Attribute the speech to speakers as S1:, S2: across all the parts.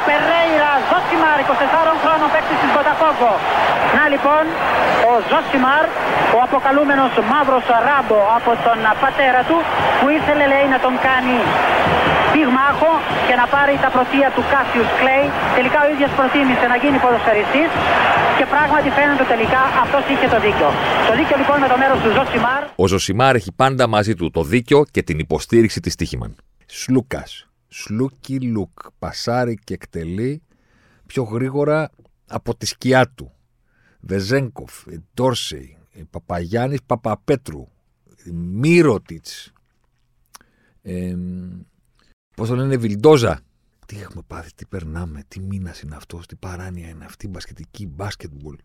S1: Ο Περέιρα Ζοσιμάρ, 24 χρόνων παίκτης της Μποταφόγκο. Να λοιπόν, ο Ζοσιμάρ, ο αποκαλούμενος μαύρος Ράμπο από τον πατέρα του, που ήθελε λέει να τον κάνει πυγμάχο και να πάρει τα πρωτεία του Κάσιους Κλέη. Τελικά ο ίδιος προτίμησε να γίνει ποδοσφαιριστής και πράγματι φαίνεται τελικά αυτός είχε το δίκιο. Το δίκιο λοιπόν με το μέρος του Ζοσιμάρ.
S2: Ο Ζοσιμάρ έχει πάντα μαζί του το δίκιο και την υποστήριξη της Stoiximan. Σλούκας. Σλούκι Λουκ. Πασάρι και εκτελεί πιο γρήγορα από τη σκιά του. Βεζένκοφ, Ντόρσεϊ, Παπαγιάννης Παπαπέτρου, Μύρωτιτς. Ε, Πώς το λένε, Βιλντόζα. Τι έχουμε πάθει, τι περνάμε, τι μήνας είναι αυτός, τι παράνοια είναι αυτή, μπασκετική, μπάσκετμπολ.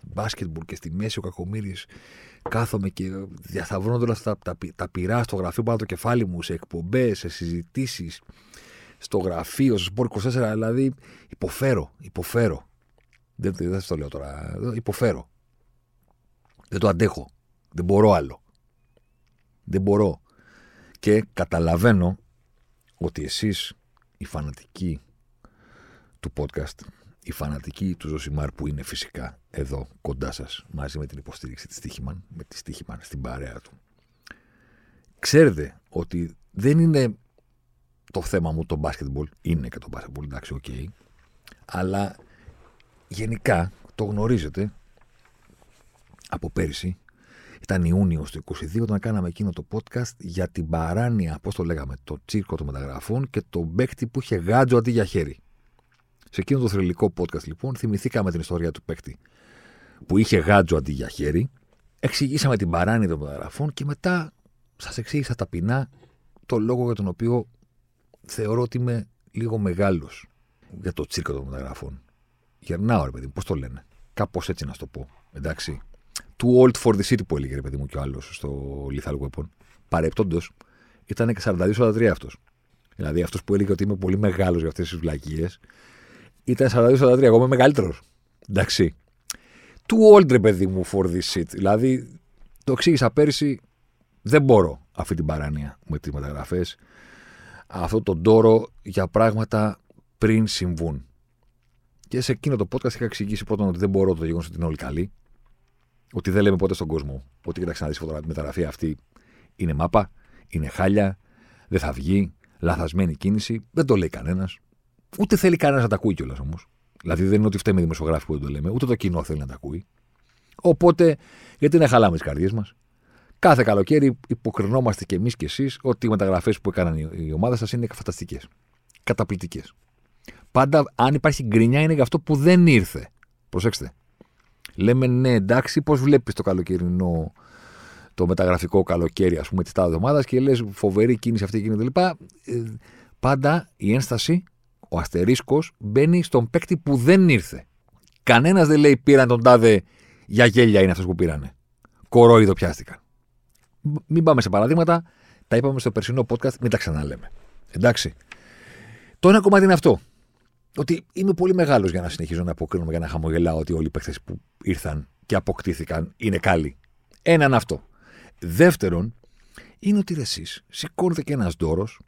S2: Μπάσκετμπολ και στη μέση ο Κακομήρη κάθομαι και διαθαυρώνω όλα αυτά τα, τα, τα πειρά στο γραφείο πάνω το κεφάλι μου, σε εκπομπές, σε συζητήσεις, στο γραφείο, στο Σπορ 24. Δηλαδή, υποφέρω, υποφέρω. Δεν, δεν το λέω τώρα. Υποφέρω. Δεν το αντέχω. Δεν μπορώ άλλο. Δεν μπορώ. Και καταλαβαίνω ότι εσείς οι φανατικοί του podcast, οι φανατικοί του Ζοσιμάρ που είναι φυσικά εδώ κοντά σας μαζί με την υποστήριξη της Stoiximan, με τη Stoiximan στην παρέα του, ξέρετε ότι δεν είναι το θέμα μου το μπάσκετμπολ, είναι και το μπάσκετμπολ, εντάξει, OK, okay, αλλά γενικά το γνωρίζετε από πέρυσι ήταν Ιούνιος του 22 όταν κάναμε εκείνο το podcast για την παράνοια, πώς το λέγαμε, το τσίρκο των μεταγραφών και τον παίκτη που είχε γάντζο αντί για χέρι. Σε εκείνο το θρηλυκό podcast λοιπόν θυμηθήκαμε την ιστορία του παίκτη που είχε γάντζο αντί για χέρι. Εξηγήσαμε την παράνοια των μεταγραφών και μετά σας εξήγησα ταπεινά το λόγο για τον οποίο θεωρώ ότι είμαι λίγο μεγάλος για το τσίρκο των μεταγραφών. Γερνάω, ρε παιδί, πώς το λένε. Κάπως έτσι να το πω. Εντάξει. Too old for the city που έλεγε ρε παιδί μου και ο άλλος στο Lethal Weapon. Παρεπτόντως ήταν και 42-43 αυτός. Δηλαδή αυτός που έλεγε ότι είμαι πολύ μεγάλος για αυτές τις βλακίες ήταν 42-43. Εγώ είμαι μεγαλύτερος. Εντάξει. Too old ρε παιδί μου for this shit. Δηλαδή το εξήγησα πέρυσι. Δεν μπορώ αυτή την παράνοια με τις μεταγραφές. Αυτό τον τόρο για πράγματα πριν συμβούν. Και σε εκείνο το podcast είχα εξηγήσει πρώτον ότι δεν μπορώ το γεγονός ότι είναι όλοι καλοί. Ότι δεν λέμε ποτέ στον κόσμο ότι κοιτάξτε να δεις η μεταγραφή αυτή είναι μάπα, είναι χάλια, δεν θα βγει, λαθασμένη κίνηση. Δεν το λέει κανένας. Ούτε θέλει κανένας να τα ακούει κιόλας όμως. Δηλαδή δεν είναι ότι φταίμε δημοσιογράφοι που δεν το λέμε, ούτε το κοινό θέλει να τα ακούει. Οπότε, γιατί να χαλάμε τις καρδιές μας; Κάθε καλοκαίρι υποκρινόμαστε κι εμείς κι εσείς ότι οι μεταγραφές που έκαναν οι ομάδες σας είναι φανταστικές. Καταπληκτικές. Πάντα, αν υπάρχει γκρινιά, είναι για αυτό που δεν ήρθε. Προσέξτε. Λέμε ναι, εντάξει, πώς βλέπεις το καλοκαιρινό, το μεταγραφικό καλοκαίρι, ας πούμε, της τάδες εβδομάδα και λες φοβερή κίνηση αυτή εκείνη κλπ. Ε, πάντα η ένσταση, ο αστερίσκος μπαίνει στον παίκτη που δεν ήρθε. Κανένας δεν λέει πήραν τον τάδε για γέλια είναι αυτός που πήρανε. Κορόιδο πιάστηκαν. Μην πάμε σε παραδείγματα. Τα είπαμε στο περσινό podcast, μην τα ξαναλέμε. Εντάξει. Το ένα κομμάτι είναι αυτό ότι είμαι πολύ μεγάλος για να συνεχίζω να αποκρίνομαι, για να χαμογελάω ότι όλοι οι παίχτε που ήρθαν και αποκτήθηκαν είναι καλοί. Έναν αυτό. Δεύτερον, είναι ότι εσείς σηκώνετε και ένας δώρος.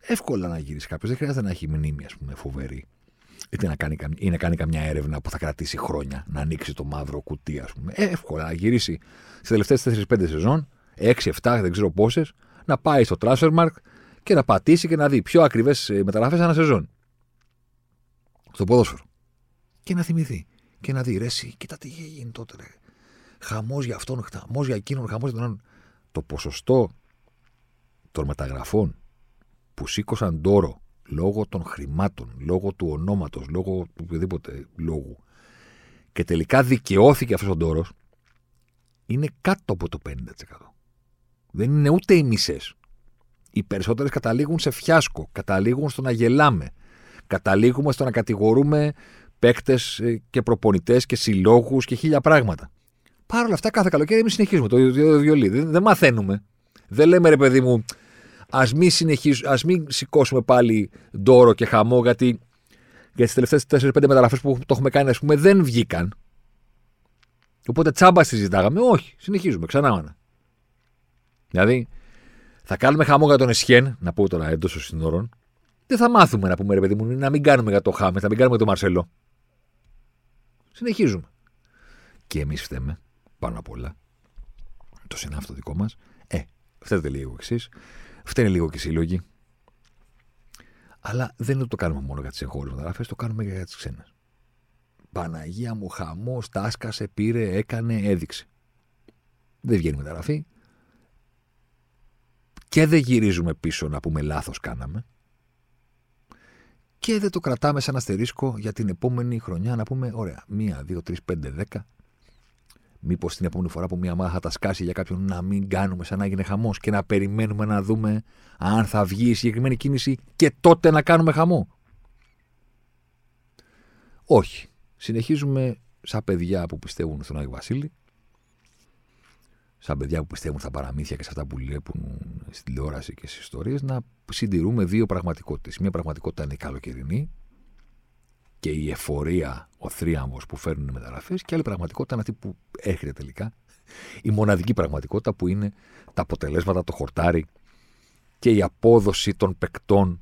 S2: Εύκολα να γυρίσεις κάποιος. Δεν χρειάζεται να έχει μνήμη, ας πούμε, φοβερή. Είτε να κάνει, ή να κάνει καμιά έρευνα που θα κρατήσει χρόνια, να ανοίξει το μαύρο κουτί, ας πούμε. Ε, εύκολα να γυρίσει στι τελευταίες 4-5 σεζόν, 6-7, δεν ξέρω πόσες, να πάει στο Transfermarkt και να πατήσει και να δει πιο ακριβές ε, μεταγραφές ανά σεζόν στο ποδόσφαιρο. Και να θυμηθεί. Και να δει, ρε, εσύ, κοίτα τι είχε γίνει τότε, ρε. Χαμός για αυτόν, χαμός για εκείνον, χαμός για τον άλλον. Το ποσοστό των μεταγραφών που σήκωσαν τόρο λόγω των χρημάτων, λόγω του ονόματος, λόγω του οποιοδήποτε λόγου και τελικά δικαιώθηκε αυτός ο τόρο, είναι κάτω από το 50%. Δεν είναι ούτε οι μισές. Οι περισσότερες καταλήγουν σε φιάσκο, καταλήγουν στο να γελάμε, καταλήγουμε στο να κατηγορούμε παίκτες ε, και προπονητές και συλλόγους και χίλια πράγματα. Παρ' όλα αυτά, κάθε καλοκαίρι εμείς συνεχίζουμε το βιολί. Δεν, δεν μαθαίνουμε. Δεν λέμε ρε παιδί μου, ας μην, ας μην σηκώσουμε πάλι ντόρο και χαμό, γιατί Για τις τελευταίες 4-5 μεταγραφές που το έχουμε κάνει, ας πούμε, δεν βγήκαν. Οπότε τσάμπα συζητάγαμε. Όχι, συνεχίζουμε ξανά. Δηλαδή, θα κάνουμε χαμό για τον Εσχέν, να πω τώρα εντός των συνόρων. Δεν θα μάθουμε να πούμε ρε παιδί μου, να μην κάνουμε για το Χάμες, να μην κάνουμε για τον Μαρσελό. Συνεχίζουμε. Και εμείς φταίμε πάνω απ' όλα. Το συνάφτο δικό μας. Ε, φταίτε λίγο εσείς. Φταίνε λίγο και οι σύλλογοι. Αλλά δεν το κάνουμε μόνο για τις εγχώριες μεταγραφές, το κάνουμε για τις ξένες. Παναγία μου, χαμός, τάσκασε, πήρε, έκανε, έδειξε. Δεν βγαίνει μεταγραφή. Και δεν γυρίζουμε πίσω να πούμε λάθος κάναμε. Και δεν το κρατάμε σαν αστερίσκο για την επόμενη χρονιά να πούμε: Ωραία, μία, δύο, τρεις, πέντε, δέκα. Μήπως την επόμενη φορά που μία μάχα θα τα σκάσει για κάποιον να μην κάνουμε σαν να έγινε χαμός και να περιμένουμε να δούμε αν θα βγει η συγκεκριμένη κίνηση και τότε να κάνουμε χαμό. Όχι. Συνεχίζουμε σαν παιδιά που πιστεύουν στον Άγιο Βασίλη, σαν παιδιά που πιστεύουν στα παραμύθια και σε αυτά που βλέπουν στην τηλεόραση και στις ιστορίες, να συντηρούμε δύο πραγματικότητες. Μία πραγματικότητα είναι η καλοκαιρινή και η εφορία, ο θρίαμβος που φέρνουν οι μεταγραφές, και άλλη πραγματικότητα είναι αυτή που έρχεται τελικά. Η μοναδική πραγματικότητα που είναι τα αποτελέσματα, το χορτάρι και η απόδοση των παικτών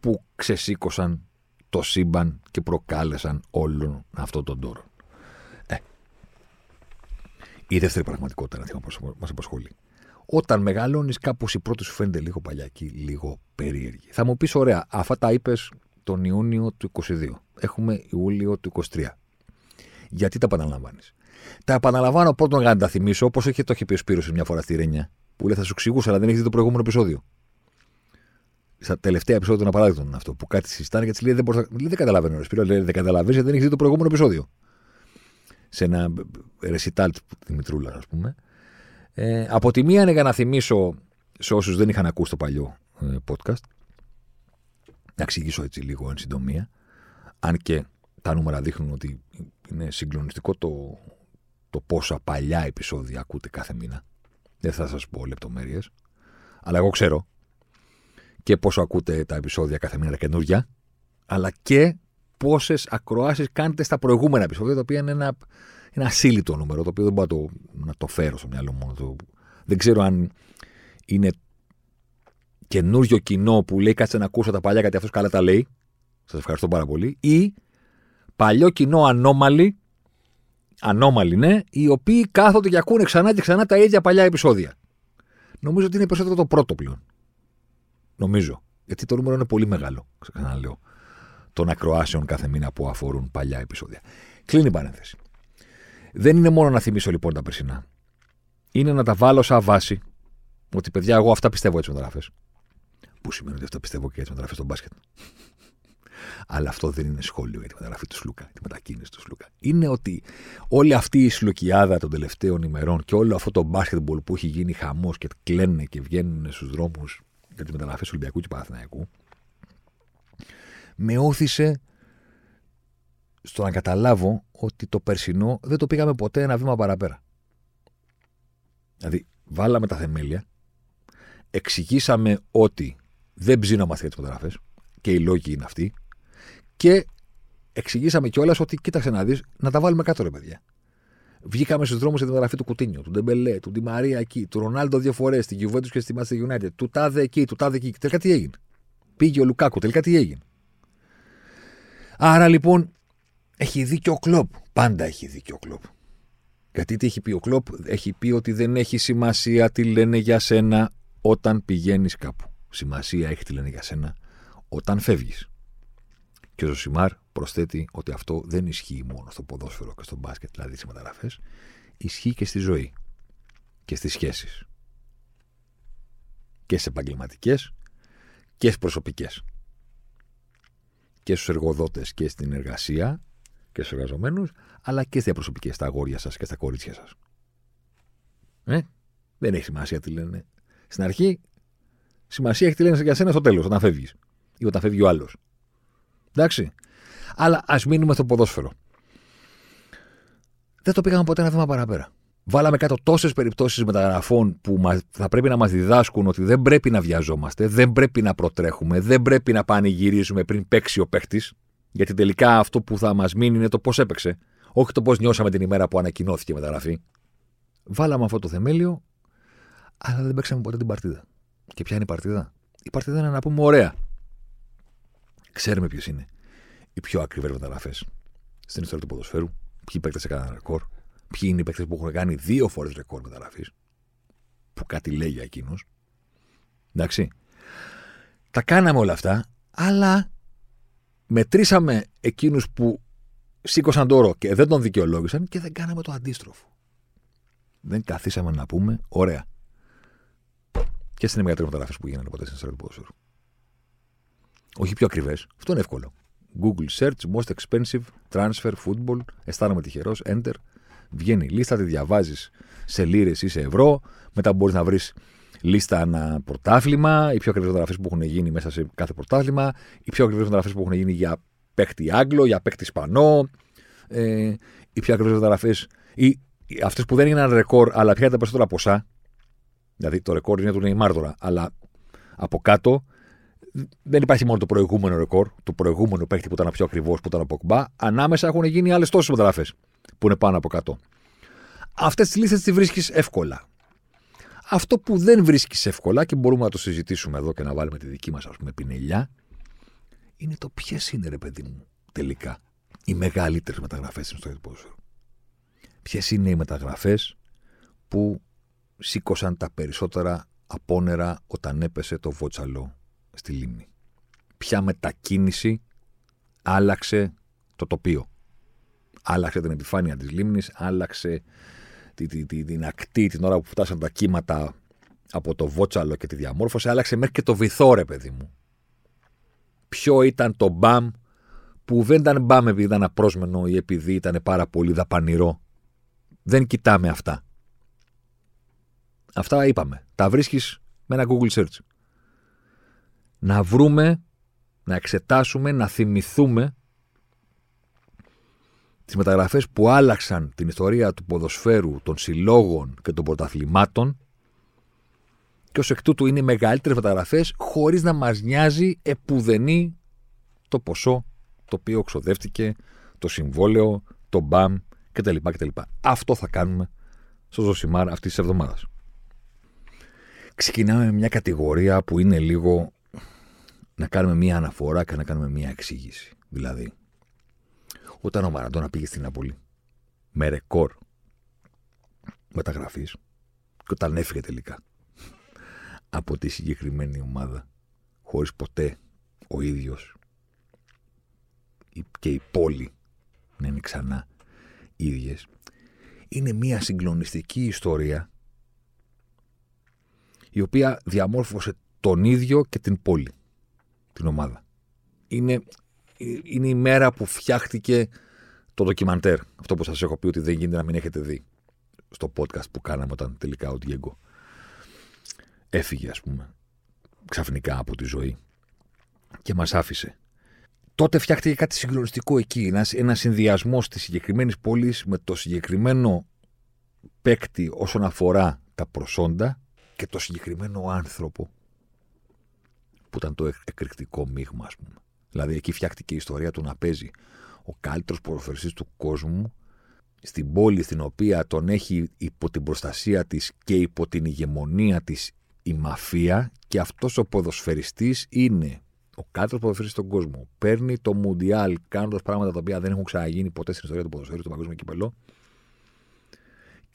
S2: που ξεσήκωσαν το σύμπαν και προκάλεσαν όλον αυτόν τον τόρο. Ε, η δεύτερη πραγματικότητα είναι αυτή που μας απασχολεί. Όταν μεγαλώνεις, κάπως η πρώτη σου φαίνεται λίγο παλιακή, λίγο περίεργη. Θα μου πεις, ωραία, αυτά τα είπες τον Ιούνιο του 22. Έχουμε Ιούλιο του 23. Γιατί τα επαναλαμβάνεις; Τα επαναλαμβάνω πρώτον για να τα θυμίσω, όπως το έχει πει ο Σπύρος μια φορά στη Ρένια, που λέει θα σου εξηγούσα, αλλά δεν έχεις δει το προηγούμενο επεισόδιο στα τελευταία επεισόδια των απαράδεκτων αυτό που κάτι συζητάνε και της λέει δεν, μπορείς, λέει, δεν καταλαβαίνω. Σπύρο, λέει, δεν καταλαβαίνεις γιατί δεν έχεις δει το προηγούμενο επεισόδιο. Σε ένα ρεσιτάλ τη Δημητρούλα, ας πούμε. Ε, από τη μία είναι για να θυμίσω σε όσους δεν είχαν ακούσει το παλιό ε, podcast. Να εξηγήσω έτσι λίγο εν συντομία. Αν και τα νούμερα δείχνουν ότι είναι συγκλονιστικό το, το πόσα παλιά επεισόδια ακούτε κάθε μήνα. Δεν θα σας πω λεπτομέρειες. Αλλά εγώ ξέρω και πόσο ακούτε τα επεισόδια κάθε μήνα τα καινούργια, αλλά και πόσες ακροάσεις κάνετε στα προηγούμενα επεισόδια, τα οποία είναι ένα, ένα ασύλλητο νούμερο, το οποίο δεν μπορώ να το, να το φέρω στο μυαλό μου. Το, δεν ξέρω αν είναι καινούριο κοινό που λέει κάτσε να ακούσω τα παλιά γιατί αυτός καλά τα λέει. Σας ευχαριστώ πάρα πολύ. Ή παλιό κοινό ανώμαλοι, ανώμαλοι ναι, οι οποίοι κάθονται και ακούνε ξανά και ξανά τα ίδια παλιά επεισόδια. Νομίζω ότι είναι περισσότερο το πρώτο πλέον. Νομίζω. Γιατί το νούμερο είναι πολύ μεγάλο, ξαναλέω, των ακροάσεων κάθε μήνα που αφορούν παλιά επεισόδια. Κλείνει η παρένθεση. Δεν είναι μόνο να θυμίσω λοιπόν τα περσινά. Είναι να τα βάλω σαν βάση ότι παιδιά, εγώ αυτά πιστεύω έτσι μεταγραφές. Που σημαίνει ότι αυτά πιστεύω και για τι μεταγραφέ στο μπάσκετ. Αλλά αυτό δεν είναι σχόλιο για τη μεταγραφή του Σλούκα, τη μετακίνηση του Σλούκα. Είναι ότι όλη αυτή η σλοκιάδα των τελευταίων ημερών και όλο αυτό το μπάσκετμπολ που έχει γίνει χαμός και κλαίνε και βγαίνουν στους δρόμους για τι μεταγραφέ Ολυμπιακού και Παναθηναϊκού, με όθησε στο να καταλάβω ότι το περσινό δεν το πήγαμε ποτέ ένα βήμα παραπέρα. Δηλαδή, βάλαμε τα θεμέλια, εξηγήσαμε ότι δεν ψήνομαστε για τι μεταγραφέ και οι λόγοι είναι αυτοί, και εξηγήσαμε κιόλας ότι κοίταξε να δεις, να τα βάλουμε κάτω, ρε παιδιά. Βγήκαμε στους δρόμους για τη μεταγραφή του Κουτίνιο, του Ντεμπελέ, του Ντιμαρία εκεί, του Ρονάλντο δύο φορές, στην Juventus και στη Manchester United, του Τάδε εκεί, του Τάδε εκεί. Τελικά τι έγινε; Πήγε ο Λουκάκου, τελικά τι έγινε; Άρα λοιπόν έχει δίκιο ο Κλοπ. Πάντα έχει δίκιο ο Κλοπ. Γιατί τι έχει πει ο Κλοπ, έχει πει ότι δεν έχει σημασία τι λένε για σένα όταν πηγαίνεις κάπου. Σημασία έχει τι λένε για σένα όταν φεύγεις. Και ο Ζωσιμάρ προσθέτει ότι αυτό δεν ισχύει μόνο στο ποδόσφαιρο και στο μπάσκετ, δηλαδή στις μεταγραφές, ισχύει και στη ζωή και στις σχέσεις. Και σε επαγγελματικές και στις προσωπικές. Και στους εργοδότες και στην εργασία και στους εργαζομένους, αλλά και στι διαπροσωπικέ, στα αγόρια σας και στα κορίτσια σας. Ε, δεν έχει σημασία τι λένε. Στην αρχή, σημασία έχει τι λένε για σένα στο τέλος, όταν φεύγεις. Ή όταν φεύγει ο άλλος. Εντάξει. Αλλά ας μείνουμε στο ποδόσφαιρο. Δεν το πήγαμε ποτέ ένα βήμα παραπέρα. Βάλαμε κάτω τόσες περιπτώσεις μεταγραφών που μας, θα πρέπει να μας διδάσκουν ότι δεν πρέπει να βιαζόμαστε, δεν πρέπει να προτρέχουμε, δεν πρέπει να πανηγυρίζουμε πριν παίξει ο παίχτης. Γιατί τελικά αυτό που θα μας μείνει είναι το πώς έπαιξε, όχι το πώς νιώσαμε την ημέρα που ανακοινώθηκε η μεταγραφή. Βάλαμε αυτό το θεμέλιο, αλλά δεν παίξαμε ποτέ την παρτίδα. Και ποια είναι η παρτίδα; Η παρτίδα είναι να πούμε ωραία. Ξέρουμε ποιε είναι οι πιο ακριβέ μεταγραφέ στην ιστορία του ποδοσφαίρου, ποιοι παίκτες έκαναν ρεκόρ, ποιοι είναι οι παίκτες που έχουν κάνει δύο φορές ρεκόρ μεταγραφής, που κάτι λέει για εκείνους. Εντάξει. Τα κάναμε όλα αυτά, αλλά μετρήσαμε εκείνους που σήκωσαν το όρο και δεν τον δικαιολόγησαν και δεν κάναμε το αντίστροφο. Δεν καθίσαμε να πούμε, ωραία. Ποιε είναι οι μεγαλύτερε μεταγραφέ που γίνανε ποτέ στην ιστορία του ποδοσφαίρου. Όχι πιο ακριβές. Αυτό είναι εύκολο. Google search, most expensive transfer football. Αισθάνομαι τυχερός. Enter. Βγαίνει η λίστα, τη διαβάζεις σε λίρες ή σε ευρώ. Μετά μπορείς να βρεις λίστα ανά πρωτάθλημα. Οι πιο ακριβές μεταγραφές που έχουν γίνει μέσα σε κάθε πρωτάθλημα. Οι πιο ακριβές μεταγραφές που έχουν γίνει για παίχτη Άγγλο, για παίχτη Ισπανό. Ε, οι πιο ακριβές μεταγραφές. Ή αυτές που δεν έγιναν ρεκόρ, αλλά πια τα περισσότερα ποσά. Δηλαδή το ρεκόρ είναι του Neymar τώρα, αλλά από κάτω δεν υπάρχει μόνο το προηγούμενο ρεκόρ, το προηγούμενο παίχτη που ήταν πιο ακριβώ που ήταν ο Ποκμπά. Ανάμεσα έχουν γίνει άλλες τόσες μεταγραφές που είναι πάνω από κάτω. Αυτές τις λίστες τις βρίσκεις εύκολα. Αυτό που δεν βρίσκεις εύκολα και μπορούμε να το συζητήσουμε εδώ και να βάλουμε τη δική μας πινελιά, είναι το ποιες είναι, ρε παιδί μου, τελικά οι μεγαλύτερες μεταγραφές στην ιστορία του ποδοσφαίρου. Ποιες είναι οι μεταγραφές που σήκωσαν τα περισσότερα απόνερα όταν έπεσε το βότσαλο στη λίμνη. Ποια μετακίνηση άλλαξε το τοπίο. Άλλαξε την επιφάνεια της λίμνης, άλλαξε τη, τη, τη, την ακτή την ώρα που φτάσαν τα κύματα από το βότσαλο και τη διαμόρφωση, άλλαξε μέχρι και το βυθό ρε παιδί μου. Ποιο ήταν το μπαμ που δεν ήταν μπαμ επειδή ήταν απρόσμενο ή επειδή ήταν πάρα πολύ δαπανηρό. Δεν κοιτάμε αυτά. Αυτά είπαμε. Τα βρίσκεις με ένα Google search να βρούμε, να εξετάσουμε, να θυμηθούμε τις μεταγραφές που άλλαξαν την ιστορία του ποδοσφαίρου, των συλλόγων και των πρωταθλημάτων και ως εκ τούτου είναι οι μεγαλύτερες μεταγραφές χωρίς να μας νοιάζει επουδενή το ποσό το οποίο ξοδεύτηκε, το συμβόλαιο, το μπαμ κτλ. κτλ. Αυτό θα κάνουμε στο Ζωσιμάρ αυτής της εβδομάδας. Ξεκινάμε με μια κατηγορία που είναι λίγο να κάνουμε μία αναφορά και να κάνουμε μία εξήγηση. Δηλαδή, όταν ο Μαραντόνα πήγε στην Ναπολή με ρεκόρ μεταγραφής και όταν έφυγε τελικά από τη συγκεκριμένη ομάδα χωρίς ποτέ ο ίδιος και η πόλη να είναι ξανά ίδιες είναι μια συγκλονιστική ιστορία η οποία διαμόρφωσε τον ίδιο και την πόλη την ομάδα. Είναι, είναι η μέρα που φτιάχτηκε το ντοκιμαντέρ. Αυτό που σας έχω πει ότι δεν γίνεται να μην έχετε δει στο podcast που κάναμε όταν τελικά ο Διέγκο έφυγε, ας πούμε, ξαφνικά από τη ζωή και μας άφησε. Τότε φτιάχτηκε κάτι συγκλονιστικό εκεί. Ένας ένας συνδυασμός της συγκεκριμένης πόλης με το συγκεκριμένο παίκτη όσον αφορά τα προσόντα και το συγκεκριμένο άνθρωπο που ήταν το εκρηκτικό μείγμα, ας πούμε. Δηλαδή εκεί φτιάχτηκε η ιστορία του να παίζει ο καλύτερος ποδοσφαιριστή του κόσμου στην πόλη στην οποία τον έχει υπό την προστασία της και υπό την ηγεμονία της η μαφία και αυτός ο ποδοσφαιριστής είναι ο καλύτερος ποδοσφαιριστής στον κόσμο. Παίρνει το Μουντιάλ κάνοντας πράγματα τα οποία δεν έχουν ξαναγίνει ποτέ στην ιστορία του ποδοσφαίρου, του παγκόσμιο κυπελό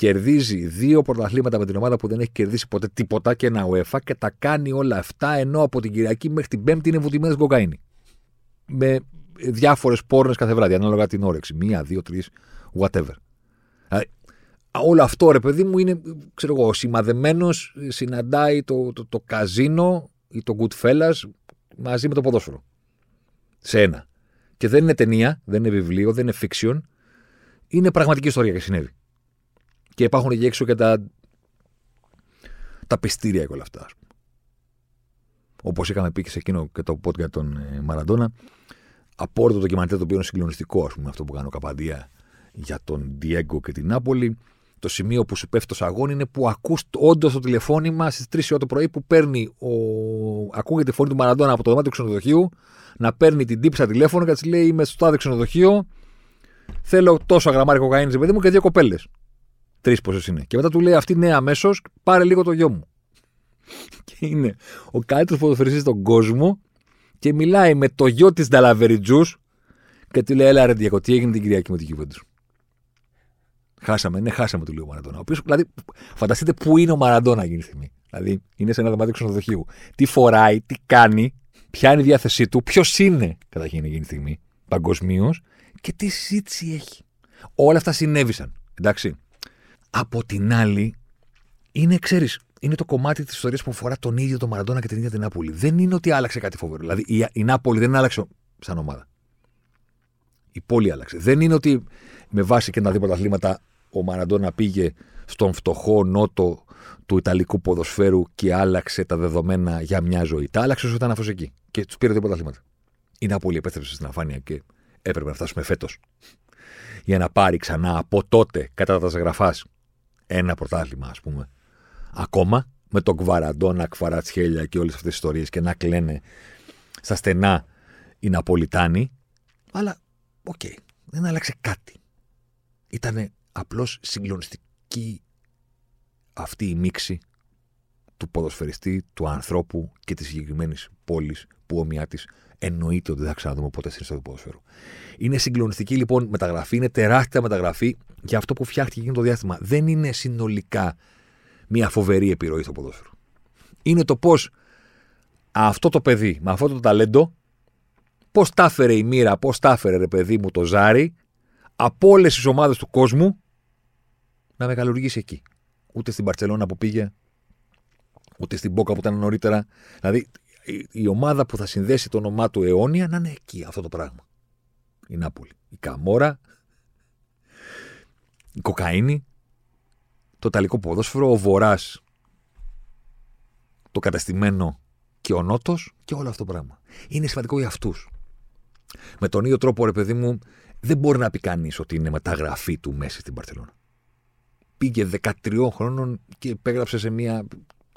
S2: κερδίζει δύο πρωταθλήματα με την ομάδα που δεν έχει κερδίσει ποτέ τίποτα και ένα UEFA και τα κάνει όλα αυτά ενώ από την Κυριακή μέχρι την Πέμπτη είναι βουτυμένες κοκαίνη. Με διάφορες πόρνες κάθε βράδυ, ανάλογα την όρεξη. Μία, δύο, τρεις, whatever. Όλο αυτό ρε παιδί μου είναι, ξέρω εγώ, σημαδεμένος, συναντάει το, το, το καζίνο ή το Goodfellas μαζί με το ποδόσφαιρο. Σε ένα. Και δεν είναι ταινία, δεν είναι βιβλίο, δεν είναι fiction. Είναι πραγματική ιστορία και συνέβη. Και υπάρχουν εκεί έξω και τα, τα πιστήρια και όλα αυτά. Όπως είχαμε πει και σε εκείνο και το podcast για τον ε, Μαραντόνα, απόρριτο το ντοκιμαντέρ το οποίο είναι συγκλονιστικό, ας πούμε, αυτό που κάνει ο Καπαντία για τον Διέγκο και την Νάπολη. το σημείο που σου πέφτει το σαγόνι είναι που ακούς όντως το τηλεφώνημα στις 3 ώρα το πρωί που παίρνει. Ο... Ακούγεται τη φωνή του Μαραντόνα από το δωμάτιο του ξενοδοχείου να παίρνει την τύψα τηλέφωνο και της λέει: Είμαι στο άδειο ξενοδοχείο. Θέλω τόσο γραμμάρι κοκαίνης, παιδί μου και δύο κοπέλες. Τρεις πόσε είναι. Και μετά του λέει αυτή ναι, αμέσως πάρε λίγο το γιο μου. Και είναι ο καλύτερος ποδοσφαιριστή στον κόσμο και μιλάει με το γιο της Νταλαβεριτζούς και του λέει: Έλα ρε Διακό, τι έγινε την Κυριακή με την κυβέρνηση. Χάσαμε, ναι, χάσαμε του λέει ο Μαραντόνα. Ο οποίος, δηλαδή, φανταστείτε πού είναι ο Μαραντόνα εκείνη τη στιγμή. Δηλαδή, είναι σε ένα δωμάτιο ξενοδοχείου. Τι φοράει, τι κάνει, ποια είναι η διάθεσή του, ποιος είναι καταρχήν εκείνη τη στιγμή παγκοσμίως και τι συζήτηση έχει. Όλα αυτά συνέβησαν. Εντάξει. Από την άλλη, είναι, ξέρεις, είναι το κομμάτι της ιστορίας που αφορά τον ίδιο τον Μαραντόνα και την ίδια την Νάπολη. Δεν είναι ότι άλλαξε κάτι φοβερό. Δηλαδή, η, η Νάπολη δεν άλλαξε σαν ομάδα. Η πόλη άλλαξε. Δεν είναι ότι με βάση και να δει πρωταθλήματα ο Μαραντόνα πήγε στον φτωχό νότο του Ιταλικού ποδοσφαίρου και άλλαξε τα δεδομένα για μια ζωή. Τα άλλαξε όσο ήταν αυτός εκεί. Και τους πήρε δύο πρωταθλήματα. Η Νάπολη επέστρεψε στην αφάνεια και έπρεπε να φτάσουμε φέτος για να πάρει ξανά από τότε κατά τα γραφά ένα πρωτάθλημα, ας πούμε. Ακόμα με τον Κβαραντόνα, Κβαρατσχέλια και όλες αυτές τις ιστορίες και να κλαίνε στα στενά οι Ναπολιτάνοι. Αλλά, OK, okay, δεν άλλαξε κάτι. Ήταν απλώς συγκλονιστική αυτή η μίξη του ποδοσφαιριστή, του ανθρώπου και της συγκεκριμένης πόλης που ομοιά της εννοείται ότι δεν θα ξαναδούμε ποτέ στην ιστορία του ποδοσφαίρου. Είναι συγκλονιστική λοιπόν μεταγραφή, είναι τεράστια μεταγραφή για αυτό που φτιάχτηκε εκείνο το διάστημα. Δεν είναι συνολικά μια φοβερή επιρροή στο ποδόσφαιρο. Είναι το πώς αυτό το παιδί με αυτό το ταλέντο, πώς τα έφερε η μοίρα, πώς τα έφερε ρε παιδί μου το ζάρι από όλες τις ομάδες του κόσμου να μεγαλουργήσει εκεί. Ούτε στην Παρσελόνα που πήγε, ούτε στην Μπόκα που ήταν νωρίτερα. Δηλαδή η ομάδα που θα συνδέσει το όνομά του αιώνια να είναι εκεί αυτό το πράγμα. Η Νάπολη. Η Καμόρα, η κοκαίνη, το ταλικό ποδόσφαιρο, ο Βορρά, το καταστημένο και ο Νότος και όλο αυτό το πράγμα. Είναι σημαντικό για αυτούς. Με τον ίδιο τρόπο, ρε παιδί μου, δεν μπορεί να πει κανείς ότι είναι μεταγραφή του Μέση στην Παρσελόνα. Πήγε 13 χρόνων και υπέγραψε σε μια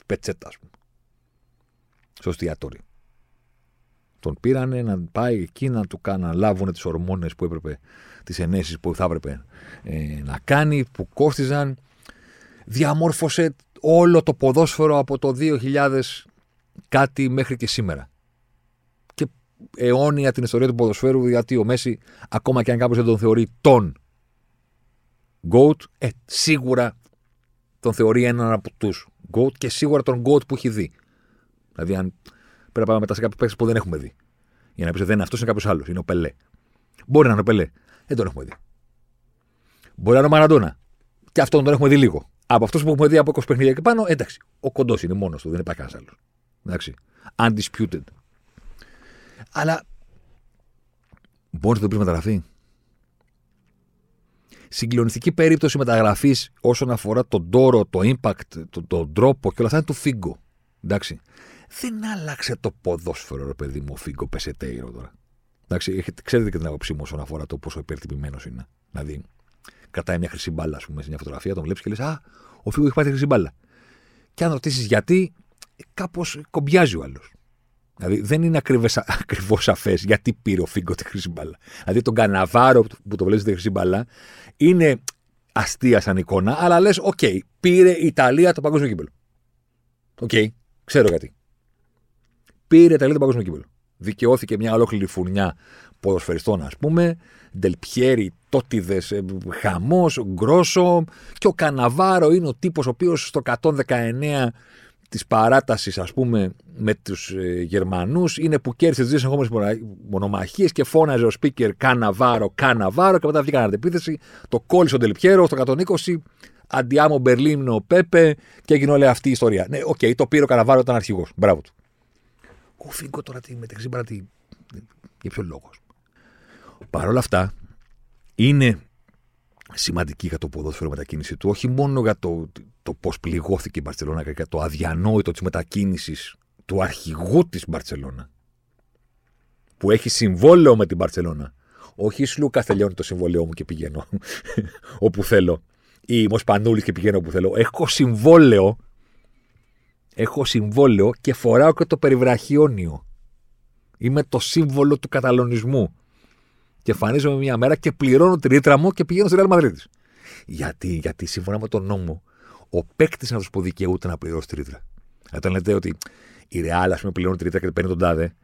S2: πετσέτα, ας πούμε στο εστιατόριο. Τον πήρανε να πάει εκεί να του κάνουν, να λάβουν τις ορμόνες που έπρεπε, τις ενέσεις που θα έπρεπε ε, να κάνει, που κόστιζαν. Διαμόρφωσε όλο το ποδόσφαιρο από το 2000 κάτι μέχρι και σήμερα. Και αιώνια την ιστορία του ποδοσφαίρου, γιατί ο Μέση, ακόμα και αν κάποιος δεν τον θεωρεί τον GOAT, ε, σίγουρα τον θεωρεί έναν από τους GOAT και σίγουρα τον GOAT που έχει δει. Δηλαδή, αν πρέπει να πάμε μετά σε κάποιους παίκτες που δεν έχουμε δει. Για να πεις ότι δεν είναι αυτός, είναι κάποιος άλλος. Είναι ο Πελέ. Μπορεί να είναι ο Πελέ. Δεν τον έχουμε δει. Μπορεί να είναι ο Μαραντόνα. Και αυτόν τον έχουμε δει λίγο. Από αυτούς που έχουμε δει από 20 παιχνίδια και πάνω, εντάξει. Ο κοντός είναι μόνος του, δεν υπάρχει κανένας άλλος. Εντάξει. Undisputed. Αλλά μπορείς να το πεις μεταγραφή. Συγκλονιστική περίπτωση μεταγραφής όσον αφορά τον τόρο, το impact, τον, τον τρόπο και όλα αυτά είναι του Φίγκο. Εντάξει δεν άλλαξε το ποδόσφαιρο, ρε παιδί μου, ο Φίγκο Πεσετέιρο τώρα. Εντάξει, ξέρετε και την άποψή μου όσον αφορά το πόσο υπερτυπημένο είναι. Δηλαδή, κρατάει μια χρυσή μπάλα, ας πούμε, σε μια φωτογραφία, τον βλέπεις και λες: Α, ο Φίγκο έχει πάρει χρυσή μπάλα. Και αν ρωτήσεις γιατί, κάπως κομπιάζει ο άλλος. Δηλαδή, δεν είναι ακριβώς σαφές γιατί πήρε ο Φίγκο τη χρυσή μπάλα. Δηλαδή, τον Καναβάρο που το βλέπεις τη χρυσή μπάλα είναι αστεία σαν εικόνα, αλλά λες: OK, okay, πήρε η Ιταλία το παγκόσμιο κύπελλο. OK, okay, ξέρω γιατί πήρε τα το παγκόσμιο κύπελλο. Δικαιώθηκε μια ολόκληρη φουρνιά ποδοσφαιριστών, ας πούμε. Ντελ Πιέρο, Τότι δε, ε, Χαμός, Γκρόσο. Και ο Καναβάρο είναι ο τύπος ο οποίος στο 119 της παράτασης, ας πούμε, με τους ε, Γερμανούς είναι που κέρδισε τις δύο εγχώμενε μονομαχίες και φώναζε ο speaker Καναβάρο, Καναβάρο και μετά βγήκαν αντεπίθεση. Το κόλλησε ο Ντελ Πιέρο στο 120. Andiamo Berlino Beppe και έγινε όλη αυτή η ιστορία. Ναι, OK, okay, το πήρε ο Καναβάρο, ήταν αρχηγός. Μπράβο του. Ο Φίγκο τώρα τη μεταξύ παρά Για ποιο λόγο. Παρ' όλα αυτά, είναι σημαντική για το ποδόσφαιρο μετακίνηση του, όχι μόνο για το, το πώς πληγώθηκε η Μπαρσελόνα και για το αδιανόητο της μετακίνησης του αρχηγού της Μπαρσελόνα, που έχει συμβόλαιο με την Μπαρσελόνα. Όχι Σλούκα τελειώνει το συμβολέο μου και πηγαίνω όπου θέλω. ή είμαι ο Σπανούλη και πηγαίνω όπου θέλω. Έχω συμβόλαιο. Έχω συμβόλαιο και φοράω και το περιβραχιόνιο. Είμαι το σύμβολο του καταλωνισμού. Και εμφανίζομαι μια μέρα και πληρώνω τη ρήτρα μου και πηγαίνω στη Real Madrid. Γιατί, γιατί σύμφωνα με τον νόμο, ο παίκτης είναι αυτός που δικαιούται να πληρώσει τη ρήτρα. Όταν λέτε ότι η Real, ας πούμε, πληρώνει τη ρήτρα και παίρνει τον τάδε,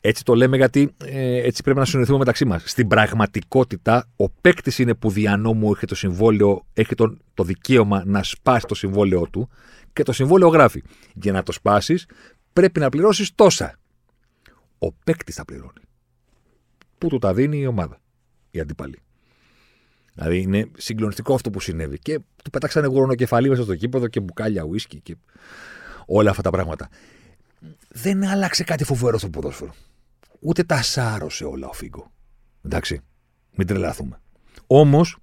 S2: έτσι το λέμε γιατί ε, έτσι πρέπει να συνοηθούμε μεταξύ μας. Στην πραγματικότητα, ο παίκτης είναι που δια νόμου έχει το συμβόλαιο, έχει το, το δικαίωμα να σπάσει το συμβόλαιό του και το συμβόλαιο γράφει. Για να το σπάσεις, πρέπει να πληρώσεις τόσα. Ο παίκτης θα πληρώνει. Πού του τα δίνει η ομάδα, η αντίπαλη. Δηλαδή είναι συγκλονιστικό αυτό που συνέβη. Και του πετάξανε γουρονοκεφαλή μέσα στο κήπεδο και μπουκάλια ουίσκι και όλα αυτά τα πράγματα. Δεν άλλαξε κάτι φοβερό στο ποδόσφαιρο. Ούτε τα σάρωσε όλα ο Φίγκο. Εντάξει, μην τρελαθούμε. Όμως,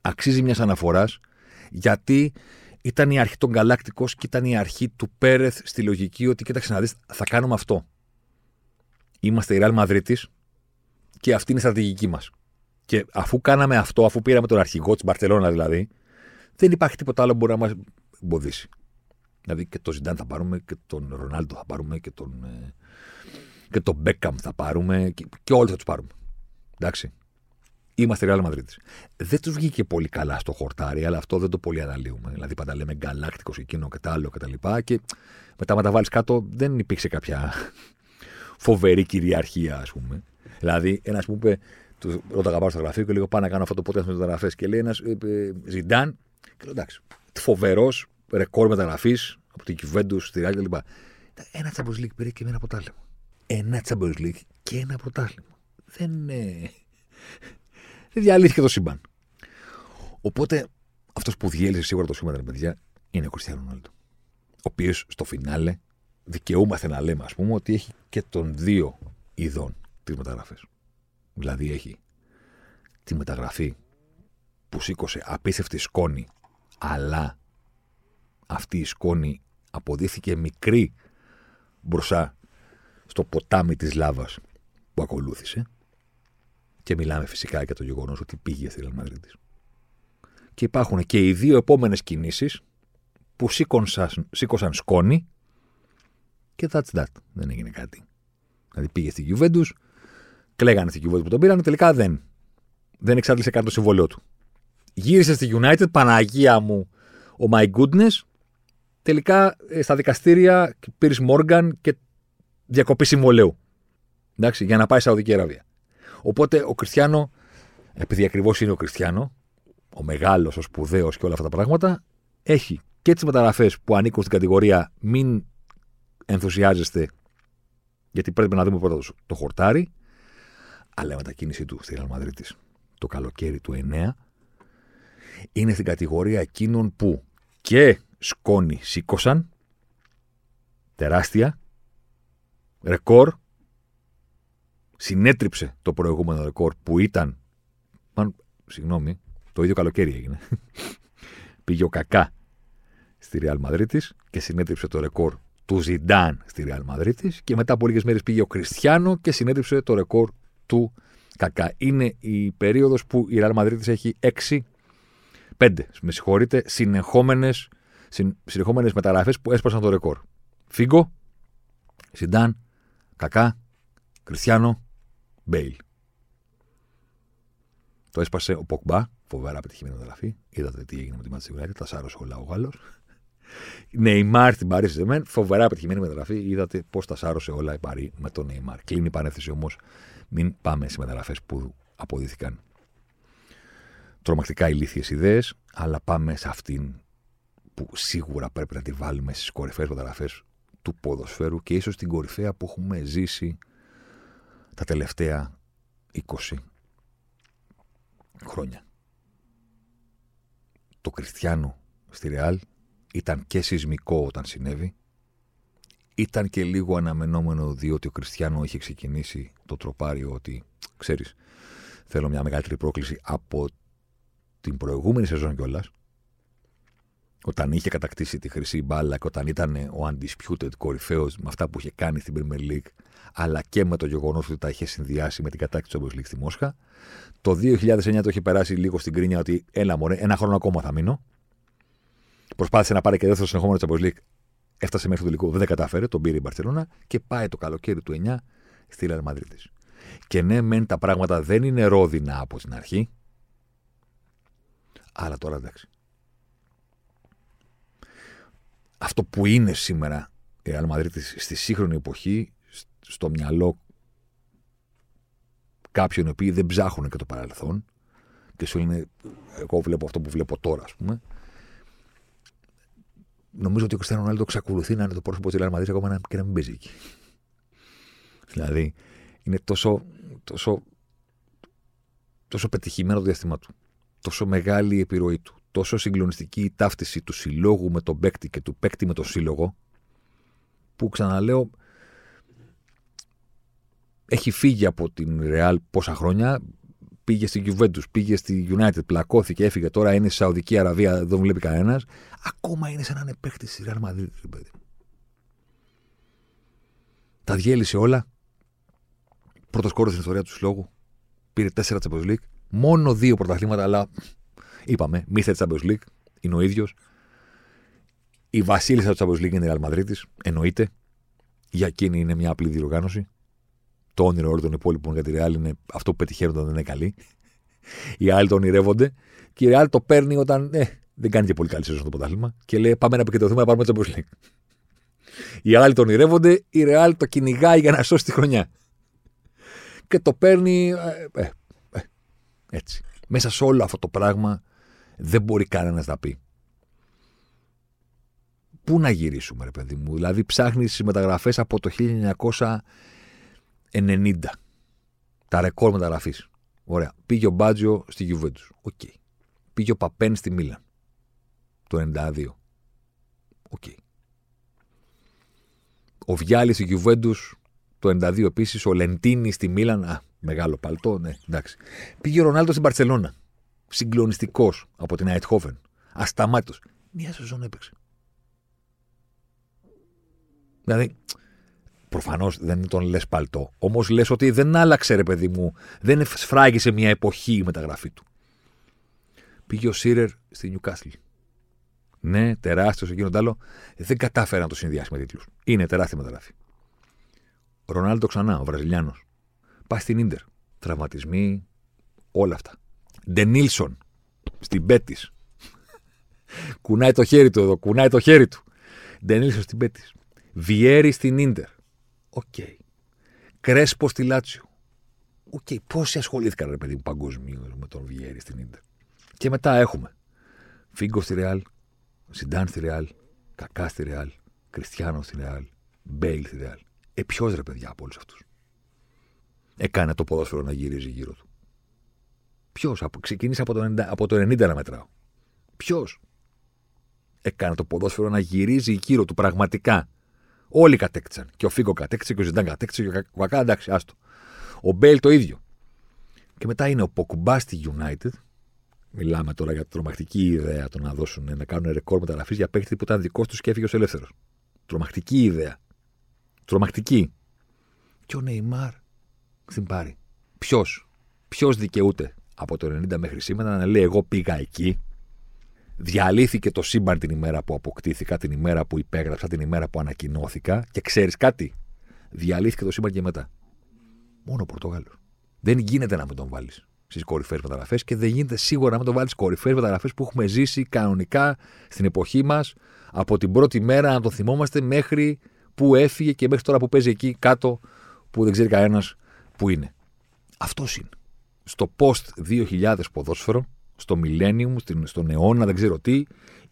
S2: αξίζει μιας αναφοράς γιατί ήταν η αρχή των Γκαλάκτικο και ήταν η αρχή του Πέρεθ στη λογική ότι κοίταξε να δεις, θα κάνουμε αυτό. Είμαστε η Ρεάλ Μαδρίτη και αυτή είναι η στρατηγική μας. Και αφού κάναμε αυτό, αφού πήραμε τον αρχηγό της Μπαρσελόνα δηλαδή, δεν υπάρχει τίποτα άλλο που μπορεί να μας εμποδίσει. Δηλαδή και τον Ζιντάν θα πάρουμε και τον Ρονάλντο θα πάρουμε και τον, ε, και τον Μπέκαμ θα πάρουμε και, και όλου θα τους πάρουμε. Εντάξει. Είμαστε Real Madrid. Δεν τους βγήκε πολύ καλά στο χορτάρι, αλλά αυτό δεν το πολύ αναλύουμε. Δηλαδή, πάντα λέμε γκαλάκτικος εκείνο και τα άλλο κτλ. Και, και μετά, με τα βάλεις κάτω, δεν υπήρξε κάποια φοβερή κυριαρχία, ας πούμε. Δηλαδή, ένας που είπε, του ρώταγα πάω στο γραφείο και λίγο πάω να κάνω αυτό το podcast με μεταγραφέ. Και λέει ένας ε, Ζιντάν, και λέω εντάξει, φοβερός, ρεκόρ μεταγραφής από την Κυβέντου στη Ράλη κλπ. Ένα Champions League πήρε και ένα πρωτάθλημα. Ένα Champions League και ένα πρωτάθλημα. Δεν, ε, δεν διαλύθηκε το σύμπαν. Οπότε αυτός που διέλυσε σίγουρα το σύμπαν, παιδιά, είναι ο Κριστιανό Ρονάλντο. Ο οποίος στο φινάλε δικαιούμαστε να λέμε, ας πούμε, ότι έχει και των δύο ειδών τις μεταγραφές. Δηλαδή έχει τη μεταγραφή που σήκωσε απίστευτη σκόνη, αλλά αυτή η σκόνη αποδείχθηκε μικρή μπροστά στο ποτάμι της λάβας που ακολούθησε. Και μιλάμε φυσικά για το γεγονός ότι πήγε στη Real Και υπάρχουν και οι δύο επόμενες κινήσεις που σήκωσαν, σήκωσαν σκόνη και that's that. Δεν έγινε κάτι. Δηλαδή πήγε στη Juventus, κλαίγανε στη Juventus που τον πήραν, τελικά δεν. Δεν εξάντλησε καν το συμβόλαιό του. Γύρισε στη United, Παναγία μου, ο oh my goodness, τελικά ε, στα δικαστήρια πήρες Μόργαν και διακοπή συμβολέου. Εντάξει, για να πάει Σαουδική Αραβία. Οπότε ο Κριστιανό, επειδή ακριβώς είναι ο Κριστιανό, ο μεγάλος, ο σπουδαίος και όλα αυτά τα πράγματα, έχει και τις μεταγραφές που ανήκουν στην κατηγορία μην ενθουσιάζεστε, γιατί πρέπει να δούμε πρώτα το χορτάρι, αλλά η μετακίνησή του στη Real το καλοκαίρι του 9 είναι στην κατηγορία εκείνων που και σκόνη σήκωσαν. Τεράστια. Ρεκόρ. Συνέτριψε το προηγούμενο ρεκόρ που ήταν. Μαν, συγγνώμη, το ίδιο καλοκαίρι έγινε. Πήγε ο Κακά στη Real Madrid και συνέτριψε το ρεκόρ του Ζιντάν στη Real Madrid και μετά από λίγες μέρες πήγε ο Κριστιανό και συνέτριψε το ρεκόρ του Κακά. Είναι η περίοδος που η Real Madrid έχει 6, 5, με συγχωρείτε, συνεχόμενες συνεχόμενες μεταγραφές που έσπασαν το ρεκόρ. Φίγκο, Ζιντάν, Κακά, Κριστιανό, Μπέιλ. Το έσπασε ο Πογκμπά, φοβερά πετυχημένη μεταγραφή. Είδατε τι έγινε με τη Μάντσεστερ United, τα σάρωσε όλα ο Γάλλος. Νεϊμάρ στην Παρί Σεν Ζερμέν, φοβερά πετυχημένη μεταγραφή. Είδατε πώς τα σάρωσε όλα η Παρί με τον Νεϊμάρ. Κλείνει η παρένθεση όμως. Μην πάμε σε μεταγραφές που αποδείχθηκαν τρομακτικά ηλίθιες ιδέες, αλλά πάμε σε αυτήν που σίγουρα πρέπει να τη βάλουμε στις κορυφαίες μεταγραφές του ποδοσφαίρου και ίσως την κορυφαία που έχουμε ζήσει τα τελευταία 20 χρόνια. Το Κριστιανό στη Ρεάλ ήταν και σεισμικό όταν συνέβη. Ήταν και λίγο αναμενόμενο διότι ο Κριστιανό είχε ξεκινήσει το τροπάριο ότι, ξέρεις, θέλω μια μεγαλύτερη πρόκληση από την προηγούμενη σεζόν κιόλας όταν είχε κατακτήσει τη χρυσή μπάλα και όταν ήταν ο undisputed κορυφαίος με αυτά που είχε κάνει στην Premier League, αλλά και με το γεγονός ότι τα είχε συνδυάσει με την κατάκτηση του Champions League στη Μόσχα. Το 2009 το είχε περάσει λίγο στην κρίνια ότι έλα μωρέ, ένα χρόνο ακόμα θα μείνω. Προσπάθησε να πάρει και δεύτερο συνεχόμενο Champions League. Έφτασε μέχρι το τελικό, δεν κατάφερε, τον πήρε η Μπαρσελόνα και πάει το καλοκαίρι του 9 στη Λαρ Και ναι, μεν τα πράγματα δεν είναι ρόδινα από την αρχή. Αλλά τώρα εντάξει. Αυτό που είναι σήμερα η Real Madrid στη σύγχρονη εποχή, στο μυαλό κάποιων οι οποίοι δεν ψάχνουν και το παρελθόν και σου είναι, εγώ βλέπω αυτό που βλέπω τώρα, ας πούμε. Νομίζω ότι ο Κριστιανό Ρονάλντο εξακολουθεί να είναι το πρόσωπο της Real Madrid ακόμα και να μην παίζει εκεί. Δηλαδή, είναι τόσο, τόσο, τόσο πετυχημένο το διάστημά του. Τόσο μεγάλη η επιρροή του. Τόσο συγκλονιστική η ταύτιση του συλλόγου με τον παίκτη και του παίκτη με τον σύλλογο. Που ξαναλέω, έχει φύγει από την Real πόσα χρόνια. Πήγε στην Juventus, πήγε στη United, πλακώθηκε, έφυγε. Τώρα είναι στη Σαουδική Αραβία, δεν βλέπει κανένας. Ακόμα είναι σαν να είναι παίκτη τη Real Madrid, παιδί. Τα διέλυσε όλα Πρώτος κόρος στην ιστορία του συλλόγου. Πήρε τέσσερα Champions League. Μόνο δύο πρωταθλήματα, αλλά είπαμε, μίστερ Champions League. Είναι ο ίδιος. Η βασίλισσα του Champions League είναι η Real Madrid. Εννοείται. Για εκείνη είναι μια απλή διοργάνωση. Το όνειρο όλων των υπόλοιπων για τη Real είναι αυτό που πετυχαίνουν όταν δεν είναι καλή. Οι άλλοι το ονειρεύονται. Και η Real το παίρνει όταν ε, δεν κάνει και πολύ καλή σεζόν το πρωτάθλημα. Και λέει: Πάμε να επικεντρωθούμε να πάρουμε το Champions League. Οι άλλοι το ονειρεύονται. Η Real το κυνηγάει για να σώσει τη χρονιά και το παίρνει. Ε, ε, ε, έτσι. Μέσα σε όλο αυτό το πράγμα δεν μπορεί κανένας να πει. Πού να γυρίσουμε, ρε παιδί μου; Δηλαδή, ψάχνεις τις μεταγραφές από το 1990. Τα ρεκόρ μεταγραφής. Ωραία. Πήγε ο Μπάτζιο στη Γιουβέντους. OK. Okay. Πήγε ο Παπέν στη Μίλαν. Το 92. OK. Okay. Ο Βιάλι στη Γιουβέντους το 92 επίσης, ο Λεντίνι στη Μίλαν. Α, μεγάλο παλτό, ναι, εντάξει. Πήγε ο Ρονάλντο στην Μπαρσελόνα. Συγκλονιστικός από την Αιτχόβεν. Ασταμάτητος. Μία σεζόν έπαιξε. Δηλαδή, προφανώς δεν τον λες παλτό. Όμως λες ότι δεν άλλαξε, ρε παιδί μου. Δεν σφράγισε μια εποχή η μεταγραφή του. Πήγε ο Σίρερ στη Νιουκάσλ. Ναι, τεράστιος εκείνο το άλλο. Δεν κατάφερε να το συνδυάσει με τίτλους. Είναι τεράστια μεταγραφή. Ρονάλντο ξανά, ο Βραζιλιάνος. Πάει στην Ίντερ. Τραυματισμοί, όλα αυτά. Ντενίλσον στην Μπέτις. κουνάει το χέρι του εδώ, κουνάει το χέρι του. Ντενίλσον στην Μπέτις. Βιέρι στην Ίντερ. OK. Okay. Κρέσπο στη Λάτσιο. OK. Okay. Πόσοι ασχολήθηκαν, ρε παιδί μου, παγκοσμίως με τον Βιέρι στην Ίντερ. Και μετά έχουμε Φίγκο στη Ρεάλ, Ζιντάν στη Ρεάλ, Κακά στη Ρεάλ, Κριστιανό στη Ρεάλ, Μπέιλ στη Ρεάλ. Ε, ποιος ρε παιδιά από όλους αυτούς; Έκανε το ποδόσφαιρο να γυρίζει γύρω του. Ποιος, ξεκίνησε από το, 90, από το 90 να μετράω. Ποιος; Έκανε το ποδόσφαιρο να γυρίζει γύρω του πραγματικά. Όλοι κατέκτησαν. Και ο Φίγκο κατέκτησε και ο Ζιντάν κατέκτησε και ο Κακά, εντάξει, άστο. Ο Μπέιλ το ίδιο. Και μετά είναι ο Πογκμπά στη United. Μιλάμε τώρα για τρομακτική ιδέα το να δώσουν, να κάνουν ρεκόρ μεταγραφής για παίχτη που ήταν δικός τους και έφυγε ως ελεύθερος. Τρομακτική ιδέα. Τρομακτική. Και ο Νεϊμάρ στην πάρει. Ποιος, ποιος δικαιούται; Από το 90 μέχρι σήμερα να λέει: Εγώ πήγα εκεί. Διαλύθηκε το σύμπαν την ημέρα που αποκτήθηκα, την ημέρα που υπέγραψα, την ημέρα που ανακοινώθηκα. Και ξέρεις κάτι. Διαλύθηκε το σύμπαν και μετά. Μόνο ο Πορτογάλος. Δεν γίνεται να με τον βάλεις στις κορυφαίες μεταγραφές και δεν γίνεται σίγουρα να με τον βάλεις στις κορυφαίες μεταγραφές που έχουμε ζήσει κανονικά στην εποχή μας από την πρώτη μέρα να τον θυμόμαστε μέχρι που έφυγε και μέχρι τώρα που παίζει εκεί κάτω που δεν ξέρει κανένας που είναι. Αυτός είναι. Στο post 2000 ποδόσφαιρο, στο millennium, στον αιώνα, δεν ξέρω τι,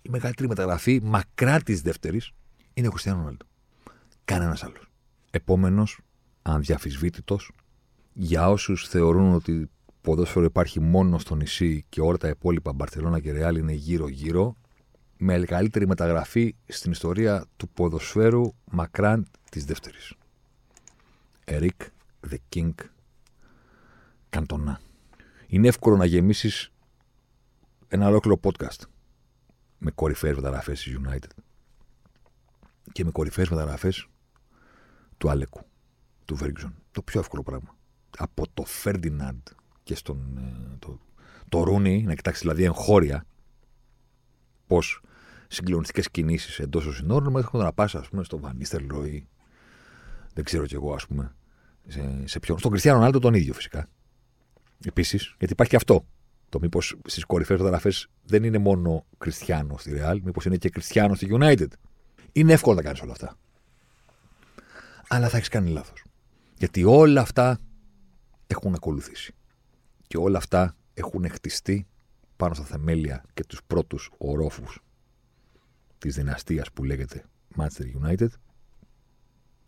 S2: η μεγαλύτερη μεταγραφή μακρά της δεύτερης είναι ο Χριστιανό Ρονάλντο. Κανένας άλλος. Επόμενος, ανδιαφυσβήτητος, για όσους θεωρούν ότι ποδόσφαιρο υπάρχει μόνο στο νησί και όλα τα υπόλοιπα Μπαρσελόνα και Ρεάλ είναι γύρω-γύρω, με καλύτερη μεταγραφή στην ιστορία του ποδοσφαίρου μακράν της δεύτερης. Ερικ The King Καντονά. Είναι εύκολο να γεμίσεις ένα ολόκληρο podcast με κορυφαίες μεταγραφές της United και με κορυφαίες μεταγραφές του Άλεκου, του Βέργκσον. Το πιο εύκολο πράγμα. Από το Φέρντιναντ και στον. ε, Το, το Ρούνι, να κοιτάξεις δηλαδή εγχώρια πώς συγκλονιστικές κινήσεις εντός των συνόρων, μέχρι να πας, ας πούμε, στο Βανίστερ Λόι. Δεν ξέρω κι εγώ, ας πούμε. Σε, σε ποιον. Στον Κριστιανό Ρονάλντο τον ίδιο φυσικά. Επίσης, γιατί υπάρχει και αυτό. Το μήπως στις κορυφαίες μεταγραφές δεν είναι μόνο Κριστιανό στη Real, μήπως είναι και Κριστιανό στη United. Είναι εύκολο να κάνεις όλα αυτά. Αλλά θα έχεις κάνει λάθος. Γιατί όλα αυτά έχουν ακολουθήσει. Και όλα αυτά έχουν χτιστεί πάνω στα θεμέλια και τους πρώτους ορόφους της δυναστείας που λέγεται Manchester United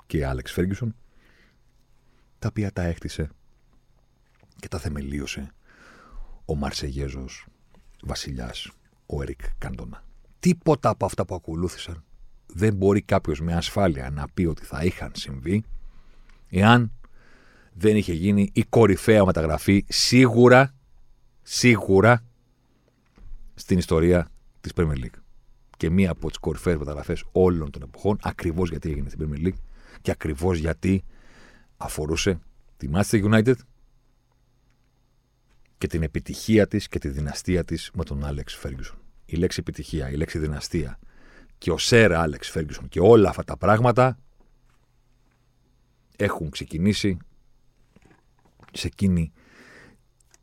S2: και Alex Ferguson τα οποία τα έκτισε και τα θεμελίωσε ο Μαρσεγέζος βασιλιάς, ο Ερικ Κάντονα. Τίποτα από αυτά που ακολούθησαν δεν μπορεί κάποιος με ασφάλεια να πει ότι θα είχαν συμβεί εάν δεν είχε γίνει η κορυφαία μεταγραφή σίγουρα, σίγουρα στην ιστορία της Premier League. Και μία από τις κορυφαίες μεταγραφές όλων των εποχών, ακριβώς γιατί έγινε στην Premier League και ακριβώς γιατί αφορούσε τη Manchester United και την επιτυχία της και τη δυναστεία της με τον Alex Ferguson. Η λέξη επιτυχία, η λέξη δυναστεία και ο Σερ Alex Ferguson και όλα αυτά τα πράγματα έχουν ξεκινήσει σε εκείνη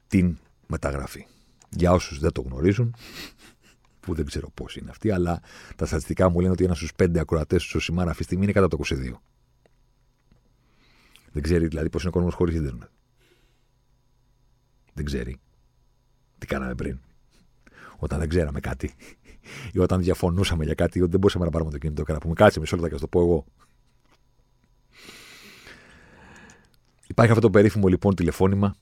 S2: την μεταγραφή. Για όσους δεν το γνωρίζουν, που δεν ξέρω πώς είναι αυτοί, αλλά τα στατιστικά μου λένε ότι ένας στους πέντε ακροατές του Σωσιμάρα αυτή τη στιγμή είναι κατά το 22. Δεν ξέρει δηλαδή πώς είναι ο κόσμος χωρίς ίντερνετ. Δεν ξέρει. Τι κάναμε πριν. Όταν δεν ξέραμε κάτι. Ή όταν διαφωνούσαμε για κάτι, ότι δεν μπορούσαμε να πάρουμε το κινητό και να πούμε κάτσε μισό λεπτό και να το πω εγώ. Υπάρχει αυτό το περίφημο λοιπόν τηλεφώνημα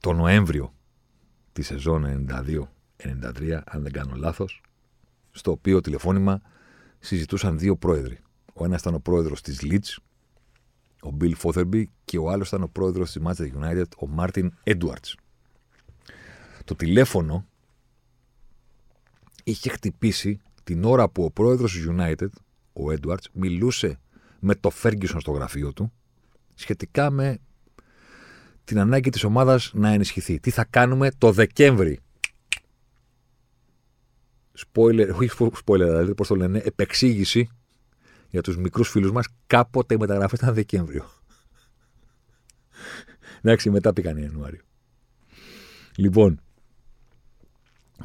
S2: το Νοέμβριο τη σεζόν 92-93, αν δεν κάνω λάθος, στο οποίο τηλεφώνημα συζητούσαν δύο πρόεδροι. Ο ένας ήταν ο πρόεδρος της Leeds, ο Bill Fotherby, και ο άλλος ήταν ο πρόεδρος της Manchester United, ο Martin Edwards. Το τηλέφωνο είχε χτυπήσει την ώρα που ο πρόεδρος της United, ο Edwards, μιλούσε με το Ferguson στο γραφείο του σχετικά με την ανάγκη της ομάδας να ενισχυθεί. Τι θα κάνουμε το Δεκέμβρη; Spoiler, όχι spoiler, δηλαδή πώς το λένε, επεξήγηση για τους μικρούς φίλους μας, κάποτε οι μεταγραφές ήταν Δεκέμβριο. Εντάξει, μετά πήγαν Ιανουάριο. Λοιπόν,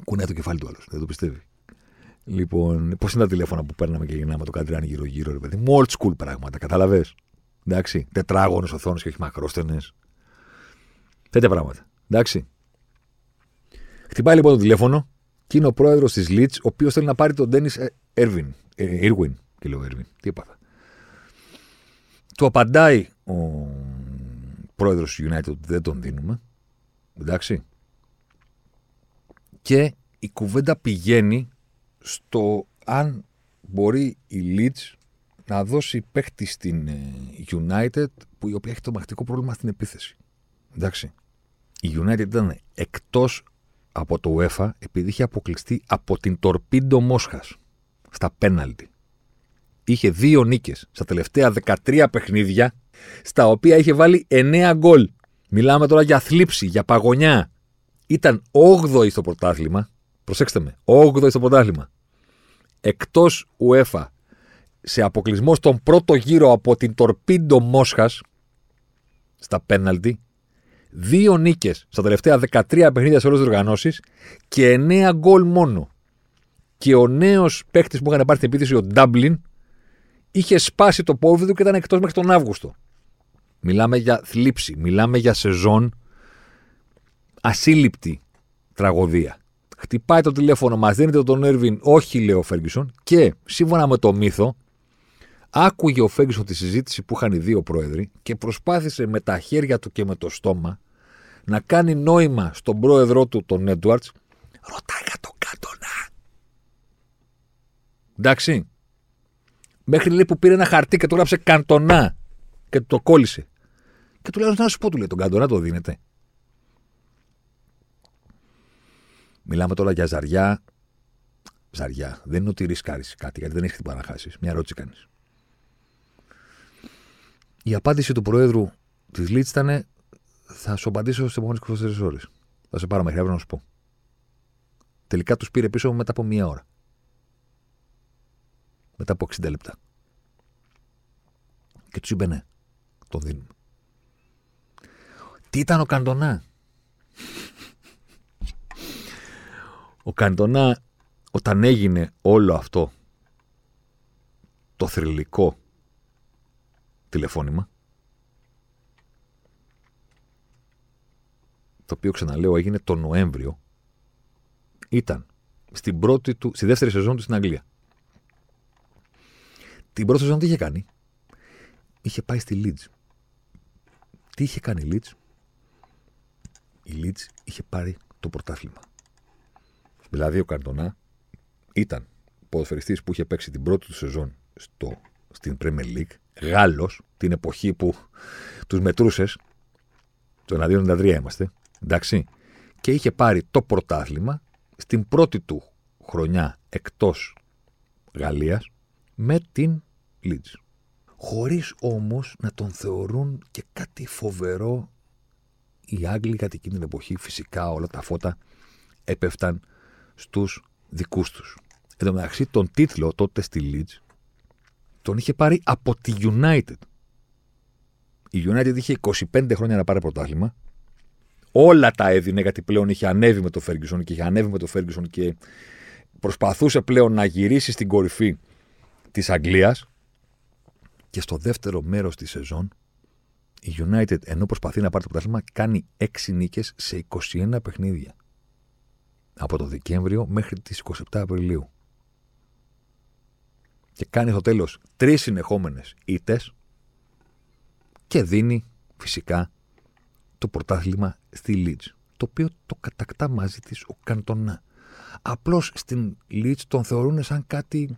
S2: κουνάει το κεφάλι του άλλος, δεν το πιστεύει. Λοιπόν, πώς είναι τα τηλέφωνα που παίρναμε και γυρνάμε το καντριάνι γύρω-γύρω, ρε παιδί μου. Old school πράγματα, καταλαβέ. Εντάξει. Τετράγωνε οθόνες και όχι μακρόστενες. Τέτοια πράγματα. Εντάξει. Χτυπάει λοιπόν το τηλέφωνο και είναι ο πρόεδρος της Leeds, ο οποίος θέλει να πάρει τον Ντένι Έρβιν. Irwin. Και λέω Έρβιν. Τι έπαθα. Του απαντάει ο πρόεδρος του United ότι δεν τον δίνουμε. Εντάξει. Και η κουβέντα πηγαίνει στο αν μπορεί η Leeds να δώσει παίχτη στην ε, United που η οποία έχει το μαχητικό πρόβλημα στην επίθεση. Εντάξει. Η United ήταν εκτός από το UEFA επειδή είχε αποκλειστεί από την Τορπίντο Μόσχας στα πέναλτι. Είχε δύο νίκες στα τελευταία 13 παιχνίδια στα οποία είχε βάλει 9 γκολ. Μιλάμε τώρα για θλίψη, για παγωνιά. Ήταν 8η στο πρωτάθλημα. Προσέξτε με, 8η στο πρωτάθλημα. Εκτός UEFA σε αποκλεισμό στον πρώτο γύρο από την Τορπίντο Μόσχας στα πέναλτι, δύο νίκες στα τελευταία 13 παιχνίδια σε όλες τις οργανώσεις και 9 γκολ μόνο. Και ο νέος παίκτης που είχαν πάρει την επίθεση, ο Ντάμπλιν, είχε σπάσει το πόδι του και ήταν εκτός μέχρι τον Αύγουστο. Μιλάμε για θλίψη, μιλάμε για σεζόν ασύλληπτη τραγωδία. Χτυπάει το τηλέφωνο, μας δίνετε τον Έρβιν, όχι λέει ο Φέργκισον, και σύμφωνα με το μύθο, άκουγε ο Φέργκισον τη συζήτηση που είχαν οι δύο πρόεδροι και προσπάθησε με τα χέρια του και με το στόμα να κάνει νόημα στον πρόεδρό του, τον Έντουαρτς, ρωτάει για τον Κάντονα. Εντάξει. Μέχρι λέει που πήρε ένα χαρτί και του γράψε Καντονά και του το κόλλησε. Και του λέει: Να σου πω, του λέει: Τον Καντονά το δίνετε. Μιλάμε τώρα για ζαριά. Ζαριά. Δεν είναι ότι ρισκάρει κάτι, γιατί δεν έχεις τίποτα να χάσεις. Μια ερώτηση κάνεις. Η απάντηση του Προέδρου της Λίτς ήταν: Θα σου απαντήσω στις επόμενες 24 ώρες. Θα σε πάρω μέχρι αύριο να σου πω. Τελικά τους πήρε πίσω μετά από μία ώρα. Μετά από 60 λεπτά. Και τους είπε ναι. Τον δίνουμε. Τι ήταν ο Καντονά; ο Καντονά όταν έγινε όλο αυτό το θρηλυκό τηλεφώνημα το οποίο ξαναλέω έγινε το Νοέμβριο ήταν στην πρώτη του, στη δεύτερη σεζόν του στην Αγγλία. Την πρώτη σεζόν τι είχε κάνει; Είχε πάει στη Leeds. Τι είχε κάνει η Leeds. Η Leeds είχε πάρει το πρωτάθλημα. Δηλαδή ο Καρτονά ήταν ποδοσφαιριστής που είχε παίξει την πρώτη του σεζόν στο, στην Premier League, Γάλλος, την εποχή που τους μετρούσες, το 1-2-93 είμαστε, εντάξει, και είχε πάρει το πρωτάθλημα στην πρώτη του χρονιά εκτός Γαλλίας με την Leeds. Χωρίς όμως να τον θεωρούν και κάτι φοβερό οι Άγγλοι κατά εκείνη την εποχή φυσικά όλα τα φώτα έπεφταν στους δικούς τους. Εν τω μεταξύ τον τίτλο τότε στη Leeds τον είχε πάρει από τη United. Η United είχε 25 χρόνια να πάρει πρωτάθλημα όλα τα έδινε γιατί πλέον είχε ανέβει με το Ferguson και είχε ανέβει με το Ferguson και προσπαθούσε πλέον να γυρίσει στην κορυφή της Αγγλίας. Και στο δεύτερο μέρος της σεζόν η United ενώ προσπαθεί να πάρει το πρωτάθλημα κάνει 6 νίκες σε 21 παιχνίδια. Από το Δεκέμβριο μέχρι τις 27 Απριλίου. Και κάνει στο τέλος τρεις συνεχόμενες ήττες και δίνει φυσικά το πρωτάθλημα στη Leeds, το οποίο το κατακτά μαζί της ο Καντονά. Απλώς στην Leeds τον θεωρούν σαν κάτι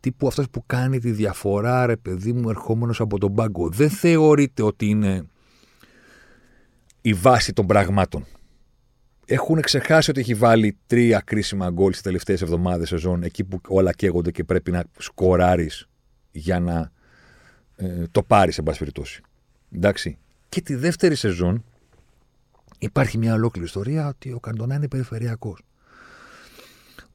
S2: τύπου αυτός που κάνει τη διαφορά, ρε παιδί μου, ερχόμενος από τον πάγκο. Δεν θεωρείται ότι είναι η βάση των πραγμάτων. Έχουν ξεχάσει ότι έχει βάλει τρία κρίσιμα γκολ στις τελευταίες εβδομάδες σεζόν, εκεί που όλα καίγονται και πρέπει να σκοράρεις για να ε, το πάρεις, εν πάση περιπτώσει. Εντάξει. Και τη δεύτερη σεζόν Υπάρχει μια ολόκληρη ιστορία ότι ο Καντονά είναι περιφερειακός.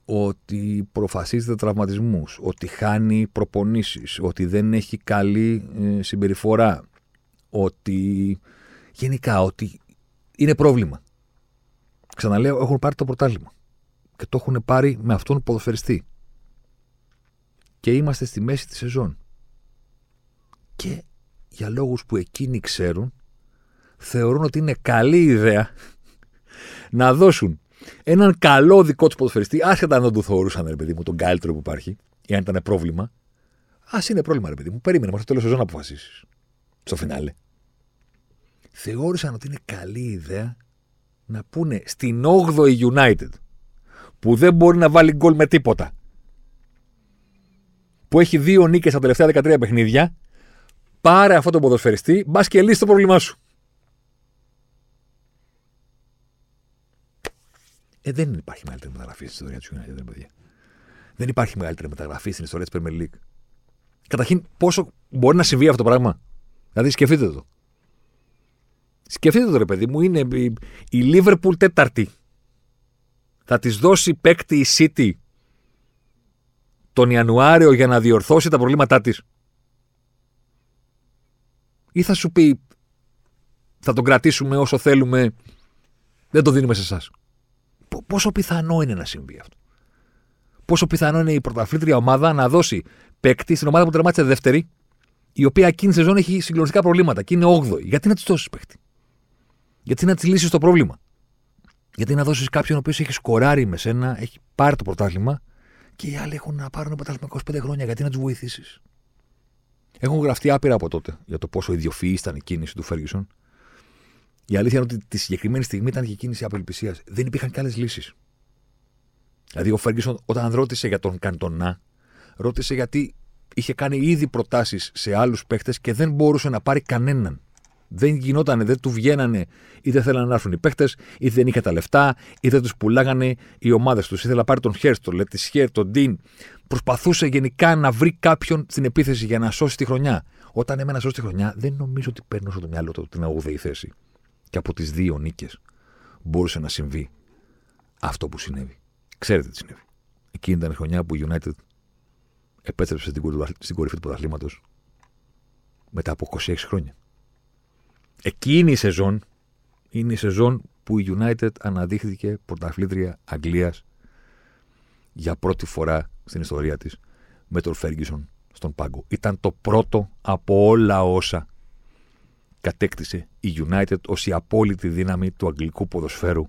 S2: Ότι προφασίζεται τραυματισμούς, ότι χάνει προπονήσεις, ότι δεν έχει καλή ε, συμπεριφορά, ότι γενικά ότι είναι πρόβλημα. Ξαναλέω, έχουν πάρει το πρωτάθλημα και το έχουν πάρει με αυτόν ποδοσφαιριστή. Και είμαστε στη μέση της σεζόν. Και για λόγους που εκείνοι ξέρουν, θεωρούν ότι είναι καλή ιδέα να δώσουν έναν καλό δικό τους ποδοσφαιριστή, άσχετα αν δεν του θεωρούσαν, ρε παιδί μου, τον καλύτερο που υπάρχει, ή αν ήταν πρόβλημα. Α είναι πρόβλημα, ρε παιδί μου. Περίμενε μέχρι το τέλος σεζόν να αποφασίσεις. Στο φινάλε. Θεώρησαν ότι είναι καλή ιδέα να πούνε στην 8η United, που δεν μπορεί να βάλει γκολ με τίποτα, που έχει δύο νίκες στα τελευταία 13 παιχνίδια, πάρε αυτό τον ποδοσφαιριστή, μπας και λύσει το πρόβλημά σου. Ε, δεν υπάρχει μεγαλύτερη μεταγραφή στην ιστορία του United, παιδιά. Δεν υπάρχει μεγαλύτερη μεταγραφή στην ιστορία της Premier League. Καταρχήν, πόσο μπορεί να συμβεί αυτό το πράγμα; Δηλαδή, σκεφτείτε το. Σκεφτείτε το, ρε παιδί μου, είναι η, η Liverpool τέταρτη. Θα της δώσει παίκτη η City τον Ιανουάριο για να διορθώσει τα προβλήματά της. Ή θα σου πει, θα τον κρατήσουμε όσο θέλουμε, δεν το δίνουμε σε εσάς πόσο πιθανό είναι να συμβεί αυτό; Πόσο πιθανό είναι η πρωταθλήτρια ομάδα να δώσει παίκτη στην ομάδα που τερμάτισε δεύτερη, η οποία εκείνη τη σεζόν έχει συγκλονιστικά προβλήματα και είναι 8η. Γιατί να της δώσεις παίκτη; Γιατί να της λύσεις το πρόβλημα; Γιατί να δώσεις κάποιον ο οποίος έχει σκοράρει με σένα, έχει πάρει το πρωτάθλημα και οι άλλοι έχουν να πάρουν πρωτάθλημα 25 χρόνια. Γιατί να τους βοηθήσεις; Έχουν γραφτεί άπειρα από τότε για το πόσο ιδιοφυή ήταν η κίνηση του Φέργισον η αλήθεια είναι ότι τη συγκεκριμένη στιγμή ήταν και κίνηση απελπισίας. Δεν υπήρχαν και άλλες λύσεις. Δηλαδή, ο Φέργκισον, όταν ρώτησε για τον Καντονά, ρώτησε γιατί είχε κάνει ήδη προτάσεις σε άλλους παίχτες και δεν μπορούσε να πάρει κανέναν. Δεν γινότανε, δεν του βγαίνανε ή δεν θέλανε να έρθουν οι παίχτες, ή δεν είχε τα λεφτά, ή δεν τους πουλάγανε οι ομάδες τους. Ήθελα να πάρει τον Χέρστο, λέει τη Χέρ, τον Ντίν. Προσπαθούσε γενικά να βρει κάποιον στην επίθεση για να σώσει τη χρονιά. Όταν έμενα σώσει τη χρονιά, δεν νομίζω ότι παίρνω στο μυαλό του την 8η θέση. Και από τις δύο νίκες μπορούσε να συμβεί αυτό που συνέβη. Ξέρετε τι συνέβη. Εκείνη ήταν η χρονιά που η United επέστρεψε στην κορυφή του πρωταθλήματος μετά από 26 χρόνια. Εκείνη η σεζόν είναι η σεζόν που η United αναδείχθηκε πρωταθλήτρια Αγγλίας για πρώτη φορά στην ιστορία της με τον Φέργισον στον πάγκο. Ήταν το πρώτο από όλα όσα κατέκτησε η United ως η απόλυτη δύναμη του αγγλικού ποδοσφαίρου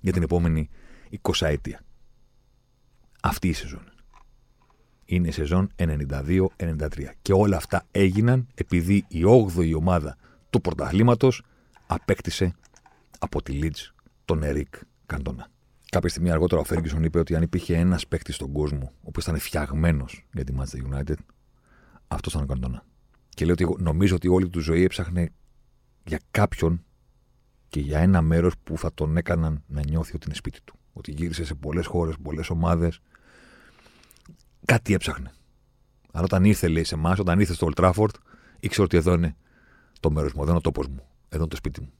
S2: για την επόμενη 20 ετία. Αυτή η σεζόν. Είναι η σεζόν 92-93. Και όλα αυτά έγιναν επειδή η 8η ομάδα του πρωταθλήματος απέκτησε από τη Leeds τον Ερικ Καντόνα. Κάποια στιγμή αργότερα ο Φέργκισον είπε ότι αν υπήρχε ένας παίκτης στον κόσμο, ο οποίος ήταν φτιαγμένος για τη Manchester United, αυτός ήταν ο Καντόνα. Και λέει ότι νομίζω ότι όλη του ζωή έψαχνε για κάποιον και για ένα μέρος που θα τον έκαναν να νιώθει ότι είναι σπίτι του. Ότι γύρισε σε πολλές χώρες, πολλές ομάδες. Κάτι έψαχνε. Αλλά όταν ήρθε, λέει σε εμάς, όταν ήρθε στο Old Trafford, ήξερε ότι εδώ είναι το μέρος μου, εδώ είναι ο τόπος μου, εδώ είναι το σπίτι μου.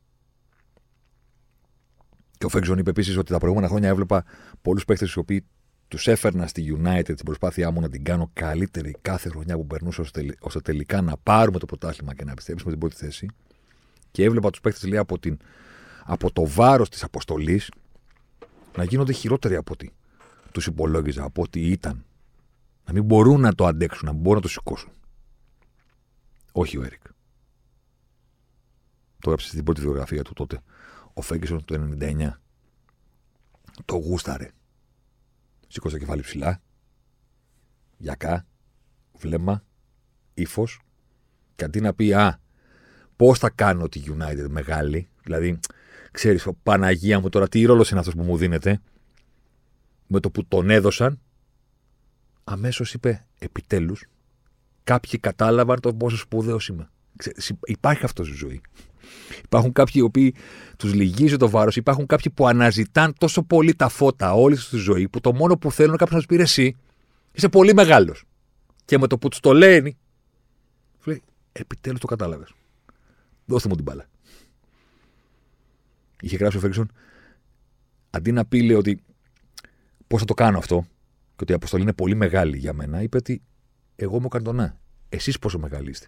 S2: Και ο Φέγγζον είπε επίσης ότι τα προηγούμενα χρόνια έβλεπα πολλούς παίχτε οι οποίοι τους έφερνα στη United την προσπάθειά μου να την κάνω καλύτερη κάθε χρονιά που περνούσα ώστε τελικά να πάρουμε το πρωτάθλημα και να επιστρέψουμε την πρώτη θέση. Και έβλεπα τους παίχτε λέει από, την, από το βάρος της αποστολής να γίνονται χειρότεροι από ό,τι τους υπολόγιζα, από ό,τι ήταν. Να μην μπορούν να το αντέξουν, να μπορούν να το σηκώσουν. Όχι ο Έρικ. Το έγραψε στην πρώτη βιογραφία του τότε ο Φέγκισον το 99 το γούσταρε. Σήκωσε το κεφάλι ψηλά, γιακά, βλέμμα, ύφος, και αντί να πει Α, πώς θα κάνω τη United μεγάλη, δηλαδή, ξέρεις, Παναγία μου τώρα, τι ρόλος είναι αυτός που μου δίνεται, με το που τον έδωσαν, αμέσως είπε Επιτέλους, κάποιοι κατάλαβαν το πόσο σπουδαίος είμαι. Ξέρεις, υπάρχει αυτός στη ζωή. Υπάρχουν κάποιοι οι οποίοι τους λυγίζει το βάρος. Υπάρχουν κάποιοι που αναζητάν τόσο πολύ τα φώτα όλης τους τη ζωή που το μόνο που θέλουν κάποιος να τους πει εσύ. Είσαι πολύ μεγάλος. Και με το που τους το λένε, λέει, επιτέλους το κατάλαβες. Δώστε μου την μπάλα. Είχε γράψει ο Φέγγισον, αντί να πει λέει, ότι πώς θα το κάνω αυτό, και ότι η αποστολή είναι πολύ μεγάλη για μένα, είπε ότι εγώ είμαι ο Καντονά. Εσείς πόσο μεγάλοι είστε.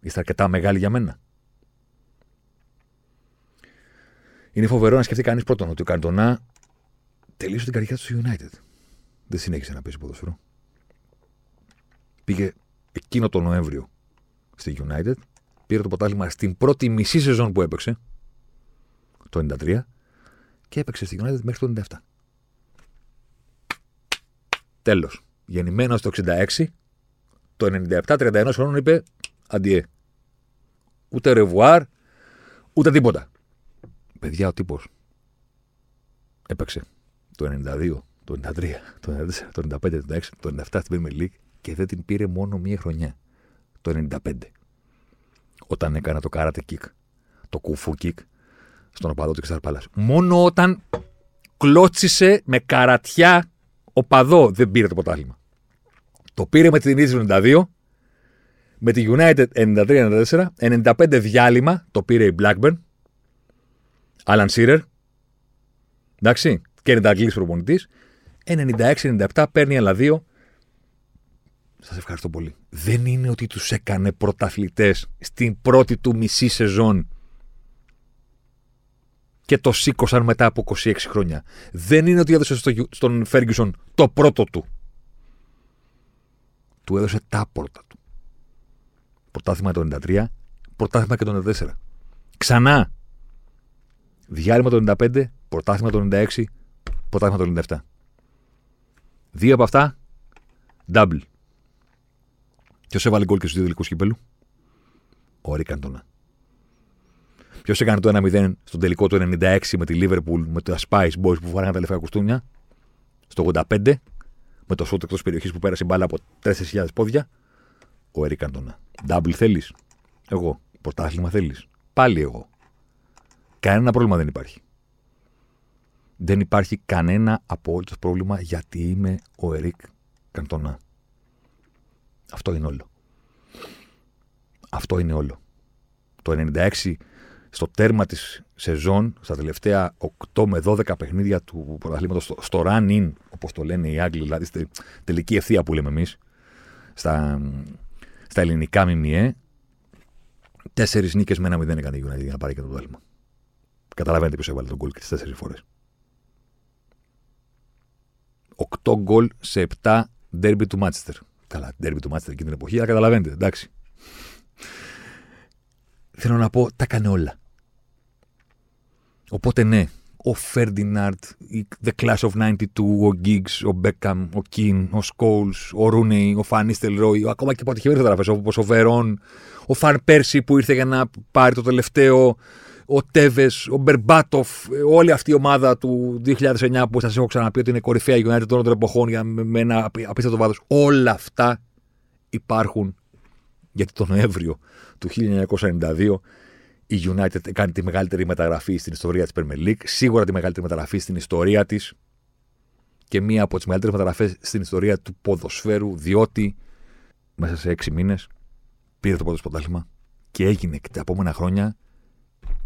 S2: Είστε αρκετά μεγάλοι για μένα. Είναι φοβερό να σκεφτεί κανείς πρώτον ότι ο Καντονά τελείωσε την καρδιά του στο United. Δεν συνέχισε να παίζει ποδοσφαιρό. Πήγε εκείνο το Νοέμβριο στη United, πήρε το ποτάλημα στην πρώτη μισή σεζόν που έπαιξε, το 93, και έπαιξε στη United μέχρι το 97. Τέλος. Γεννημένος το 66, το 97, 31 χρόνων είπε αντιέ. Ούτε ρεβουάρ, ούτε τίποτα. Παιδιά, ο τύπος έπαιξε το 92, το 93, το 94, το 95, το 96, το 97 στην Premier League και δεν την πήρε μόνο μία χρονιά. Το 95. Όταν έκανα το karate kick, το κουφού kick στον οπαδό του Crystal Μόνο όταν κλώτσισε με καρατιά οπαδό δεν πήρε το ποτάλημα. Το πήρε με την ίδια 92 με τη United 93-94, 95 διάλειμμα το πήρε η Blackburn. Άλαν Σίρερ. Εντάξει. Και είναι Αγγλής προπονητής. 96-97 παίρνει άλλα δύο. Σας ευχαριστώ πολύ. Δεν είναι ότι τους έκανε πρωταθλητές στην πρώτη του μισή σεζόν και το σήκωσαν μετά από 26 χρόνια. Δεν είναι ότι έδωσε στο, στον Φέργκισον το πρώτο του. Του έδωσε τα πρώτα του. Πρωτάθλημα το 93, πρωτάθλημα και το 94. Ξανά. Διάλειμμα το 95, πρωτάθλημα το 96, πρωτάθλημα το 97. Δύο από αυτά, double. Ποιος έβαλε γκολ και στους δύο τελικούς κύπελου, ο Ρίκαντονα. Ποιος έκανε το 1-0 στον τελικό του 96 με τη Liverpool, με τα Spice Boys που φοράγανε τα λεφτά κουστούμια, στο 85, με το σούτ εκτός περιοχής που πέρασε η μπάλα από 4.000 πόδια, ο Ερικ Καντονά. Double θέλεις; Εγώ. Πρωτάθλημα θέλεις; Πάλι εγώ. Κανένα πρόβλημα δεν υπάρχει. Δεν υπάρχει κανένα απόλυτο πρόβλημα γιατί είμαι ο Ερικ Καντονά. Αυτό είναι όλο. Αυτό είναι όλο. Το 96 στο τέρμα της σεζόν, στα τελευταία 8 με 12 παιχνίδια του πρωταθλήματος, στο, στο run-in, όπως το λένε οι Άγγλοι, δηλαδή στη τελική ευθεία που λέμε εμείς, στα, στα ελληνικά ΜΜΕ, τέσσερις νίκες με ένα μηδέν έκανε η United για να πάρει και το πρωτάθλημα. Καταλαβαίνετε ποιος έβαλε τον γκολ και τις τέσσερις φορές. 8 γκολ σε 7 ντέρμπι του Μάτσεστερ. Καλά, ντέρμπι του Μάτσεστερ εκείνη την εποχή, αλλά καταλαβαίνετε, εντάξει. Θέλω να πω, τα έκανε όλα. Οπότε ναι, ο Φέρντιναντ, The Class of 92, ο Giggs, ο Μπέκαμ, ο Κιν, ο Σκόλς, ο Ρούνεϊ, ο Φαν Νίστελροϊ, ακόμα και αποτυχημένες φωτογραφίες όπως ο Βερόν, ο Φαν Πέρσι που ήρθε για να πάρει το τελευταίο, ο Τέβες, ο Μπερμπάτοφ, όλη αυτή η ομάδα του 2009 που σας έχω ξαναπεί ότι είναι κορυφαία United των εποχών για, με ένα απίστευτο βάθος. Όλα αυτά υπάρχουν γιατί τον Νοέμβριο του 1992 η United κάνει τη μεγαλύτερη μεταγραφή στην ιστορία της Premier League. Σίγουρα τη μεγαλύτερη μεταγραφή στην ιστορία της και μία από τις μεγαλύτερες μεταγραφές στην ιστορία του ποδοσφαίρου, διότι μέσα σε έξι μήνες πήρε το πρώτο πρωτάθλημα και έγινε και τα επόμενα χρόνια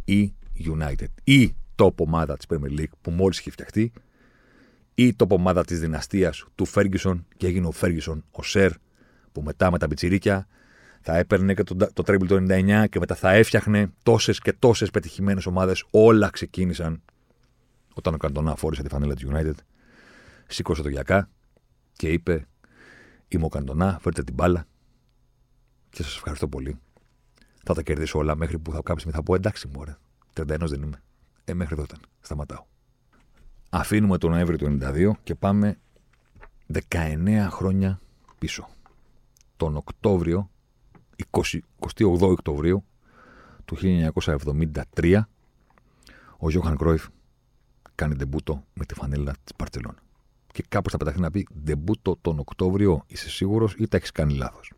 S2: η United. Η top ομάδα της Premier League που μόλις είχε φτιαχτεί, η top ομάδα της δυναστείας του Ferguson και έγινε ο Ferguson, ο Σερ, που μετά με τα πιτσιρίκια θα έπαιρνε και το, το Treble το 99 και μετά θα έφτιαχνε τόσες και τόσες πετυχημένες ομάδες. Όλα ξεκίνησαν όταν ο Καντονά φόρησε τη φανέλα του United. Σήκωσε το γιακά και είπε: Είμαι ο Καντονά, φέρτε την μπάλα και σας ευχαριστώ πολύ. Θα τα κερδίσω όλα μέχρι που θα κάποια θα πω: Εντάξει, μου ωραία. 31 δεν είμαι. Ε, μέχρι εδώ ήταν. Σταματάω. Αφήνουμε τον Νοέμβριο του 92 και πάμε 19 χρόνια πίσω. Τον Οκτώβριο 28 Οκτωβρίου του 1973 ο Γιώχαν Κρόιφ κάνει ντεμπούτο με τη φανέλα της Μπαρτσελώνας. Και κάπως θα πεταχθεί να πει ντεμπούτο τον Οκτώβριο είσαι σίγουρος ή τα έχεις κάνει λάθος;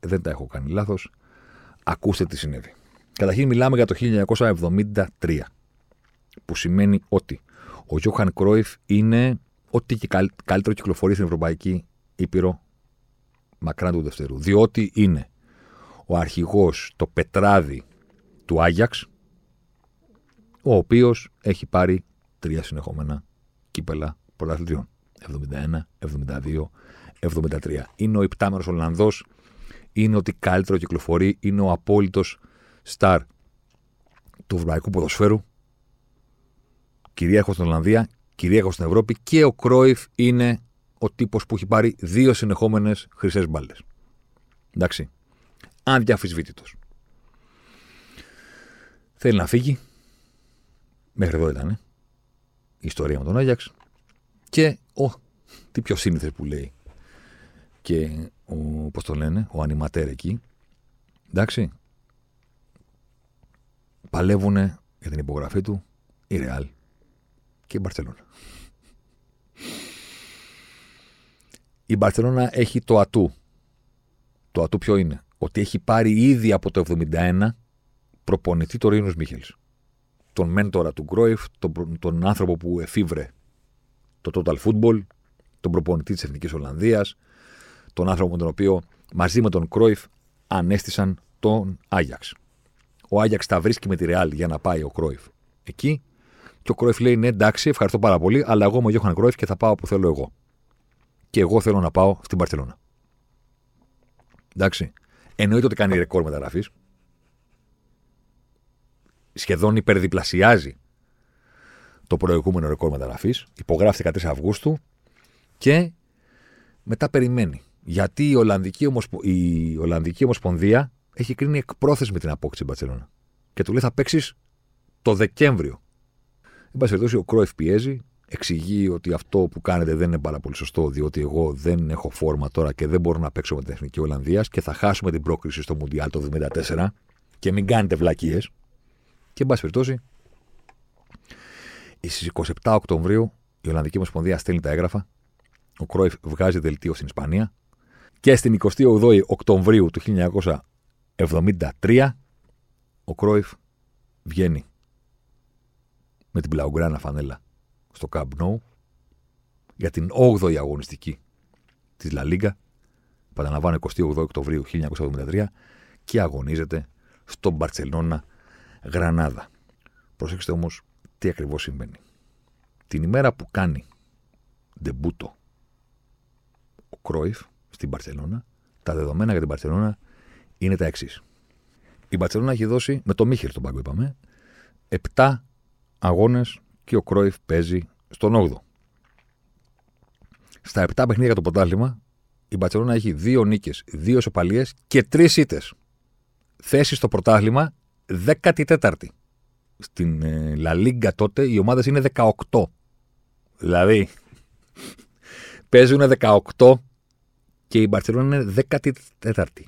S2: Δεν τα έχω κάνει λάθος. Ακούστε τι συνέβη. Καταρχήν μιλάμε για το 1973 που σημαίνει ότι ο Γιώχαν Κρόιφ είναι ό,τι και καλύτερο κυκλοφορεί στην Ευρωπαϊκή Ήπειρο μακράν του Δευτερού. Διότι είναι ο αρχηγός, το πετράδι του Άγιαξ, ο οποίος έχει πάρει τρία συνεχόμενα κύπελα πρωταθλητριών. 71, 72, 73. Είναι ο υπτάμερος Ολλανδός, είναι ότι καλύτερο κυκλοφορεί, είναι ο απόλυτος στάρ του ευρωπαϊκού ποδοσφαίρου, κυρίαρχο στην Ολλανδία, κυρίαρχο στην Ευρώπη και ο Κρόιφ είναι ο τύπος που έχει πάρει δύο συνεχόμενες χρυσές μπάλες. Εντάξει αδιαφυσβήτητος. Θέλει να φύγει. Μέχρι εδώ ήταν. Η ιστορία με τον Άγιαξ. Και, ο, τι πιο σύνηθες που λέει. Και, ο, πώς το λένε, ο ανηματέρ εκεί. Εντάξει. Παλεύουνε για την υπογραφή του η Ρεάλ και η Μπαρτσελώνα. Η Μπαρτσελώνα έχει το ατού. Το ατού ποιο είναι; Ότι έχει πάρει ήδη από το 71 προπονητή το Ρήνος Μίχελς. Τον μέντορα του Γκρόιφ, τον, τον άνθρωπο που εφήβρε το Total Football, τον προπονητή της Εθνικής Ολλανδίας, τον άνθρωπο με τον οποίο μαζί με τον Κρόιφ ανέστησαν τον Άγιαξ. Ο Άγιαξ τα βρίσκει με τη Ρεάλ για να πάει ο Κρόιφ εκεί. Και ο Κρόιφ λέει: Ναι, εντάξει, ευχαριστώ πάρα πολύ, αλλά εγώ είμαι ο Γιώχαν Κρόιφ και θα πάω που θέλω εγώ. Και εγώ θέλω να πάω στην Παρσελώνα. Εντάξει. Εννοείται ότι κάνει ρεκόρ μεταγραφής. Σχεδόν υπερδιπλασιάζει το προηγούμενο ρεκόρ μεταγραφής. Υπογράφει 13 Αυγούστου και μετά περιμένει. Γιατί η Ολλανδική, Ομοσπο... η Ολλανδική Ομοσπονδία έχει κρίνει εκπρόθεσμη την απόκτηση Μπαρσελόνα. Και του λέει θα παίξεις το Δεκέμβριο. Εν πάση περιπτώσει, ο Κρόεφ πιέζει, εξηγεί ότι αυτό που κάνετε δεν είναι πάρα πολύ σωστό, διότι εγώ δεν έχω φόρμα τώρα και δεν μπορώ να παίξω με την Εθνική Ολλανδίας και θα χάσουμε την πρόκριση στο Μουντιάλ το 2024 και μην κάνετε βλακίες. Και εν πάση περιπτώσει, στις 27 Οκτωβρίου η Ολλανδική Ομοσπονδία στέλνει τα έγγραφα. Ο Κρόιφ βγάζει δελτίο στην Ισπανία Και στην 28η Οκτωβρίου του 1973 ο Κρόιφ βγαίνει με την πλαουγκράνα φανέλα στο Camp Nou για την 8η αγωνιστική της Λα Λίγκα, επαναλαμβάνω 28 Οκτωβρίου 1973 και αγωνίζεται στο Μπαρτσελώνα Γρανάδα. Προσέξτε όμως τι ακριβώς συμβαίνει. Την ημέρα που κάνει ντεμπούτο ο Κρόιφ στην Μπαρτσελώνα, τα δεδομένα για την Μπαρτσελώνα είναι τα εξής. Η Μπαρτσελώνα έχει δώσει, με το Μίχελ στον πάγκο είπαμε, 7 αγώνες και ο Κρόιφ παίζει στον 8ο. Στα 7 παιχνίδια για το πρωτάθλημα, η Μπαρσελόνα έχει 2 νίκες, 2 ισοπαλίε και 3 ήττες. Θέση στο πρωτάθλημα 14η. Στην ε, La Liga τότε οι ομάδες είναι 18. Δηλαδή, παίζουν 18 και η Μπαρσελόνα είναι 14η.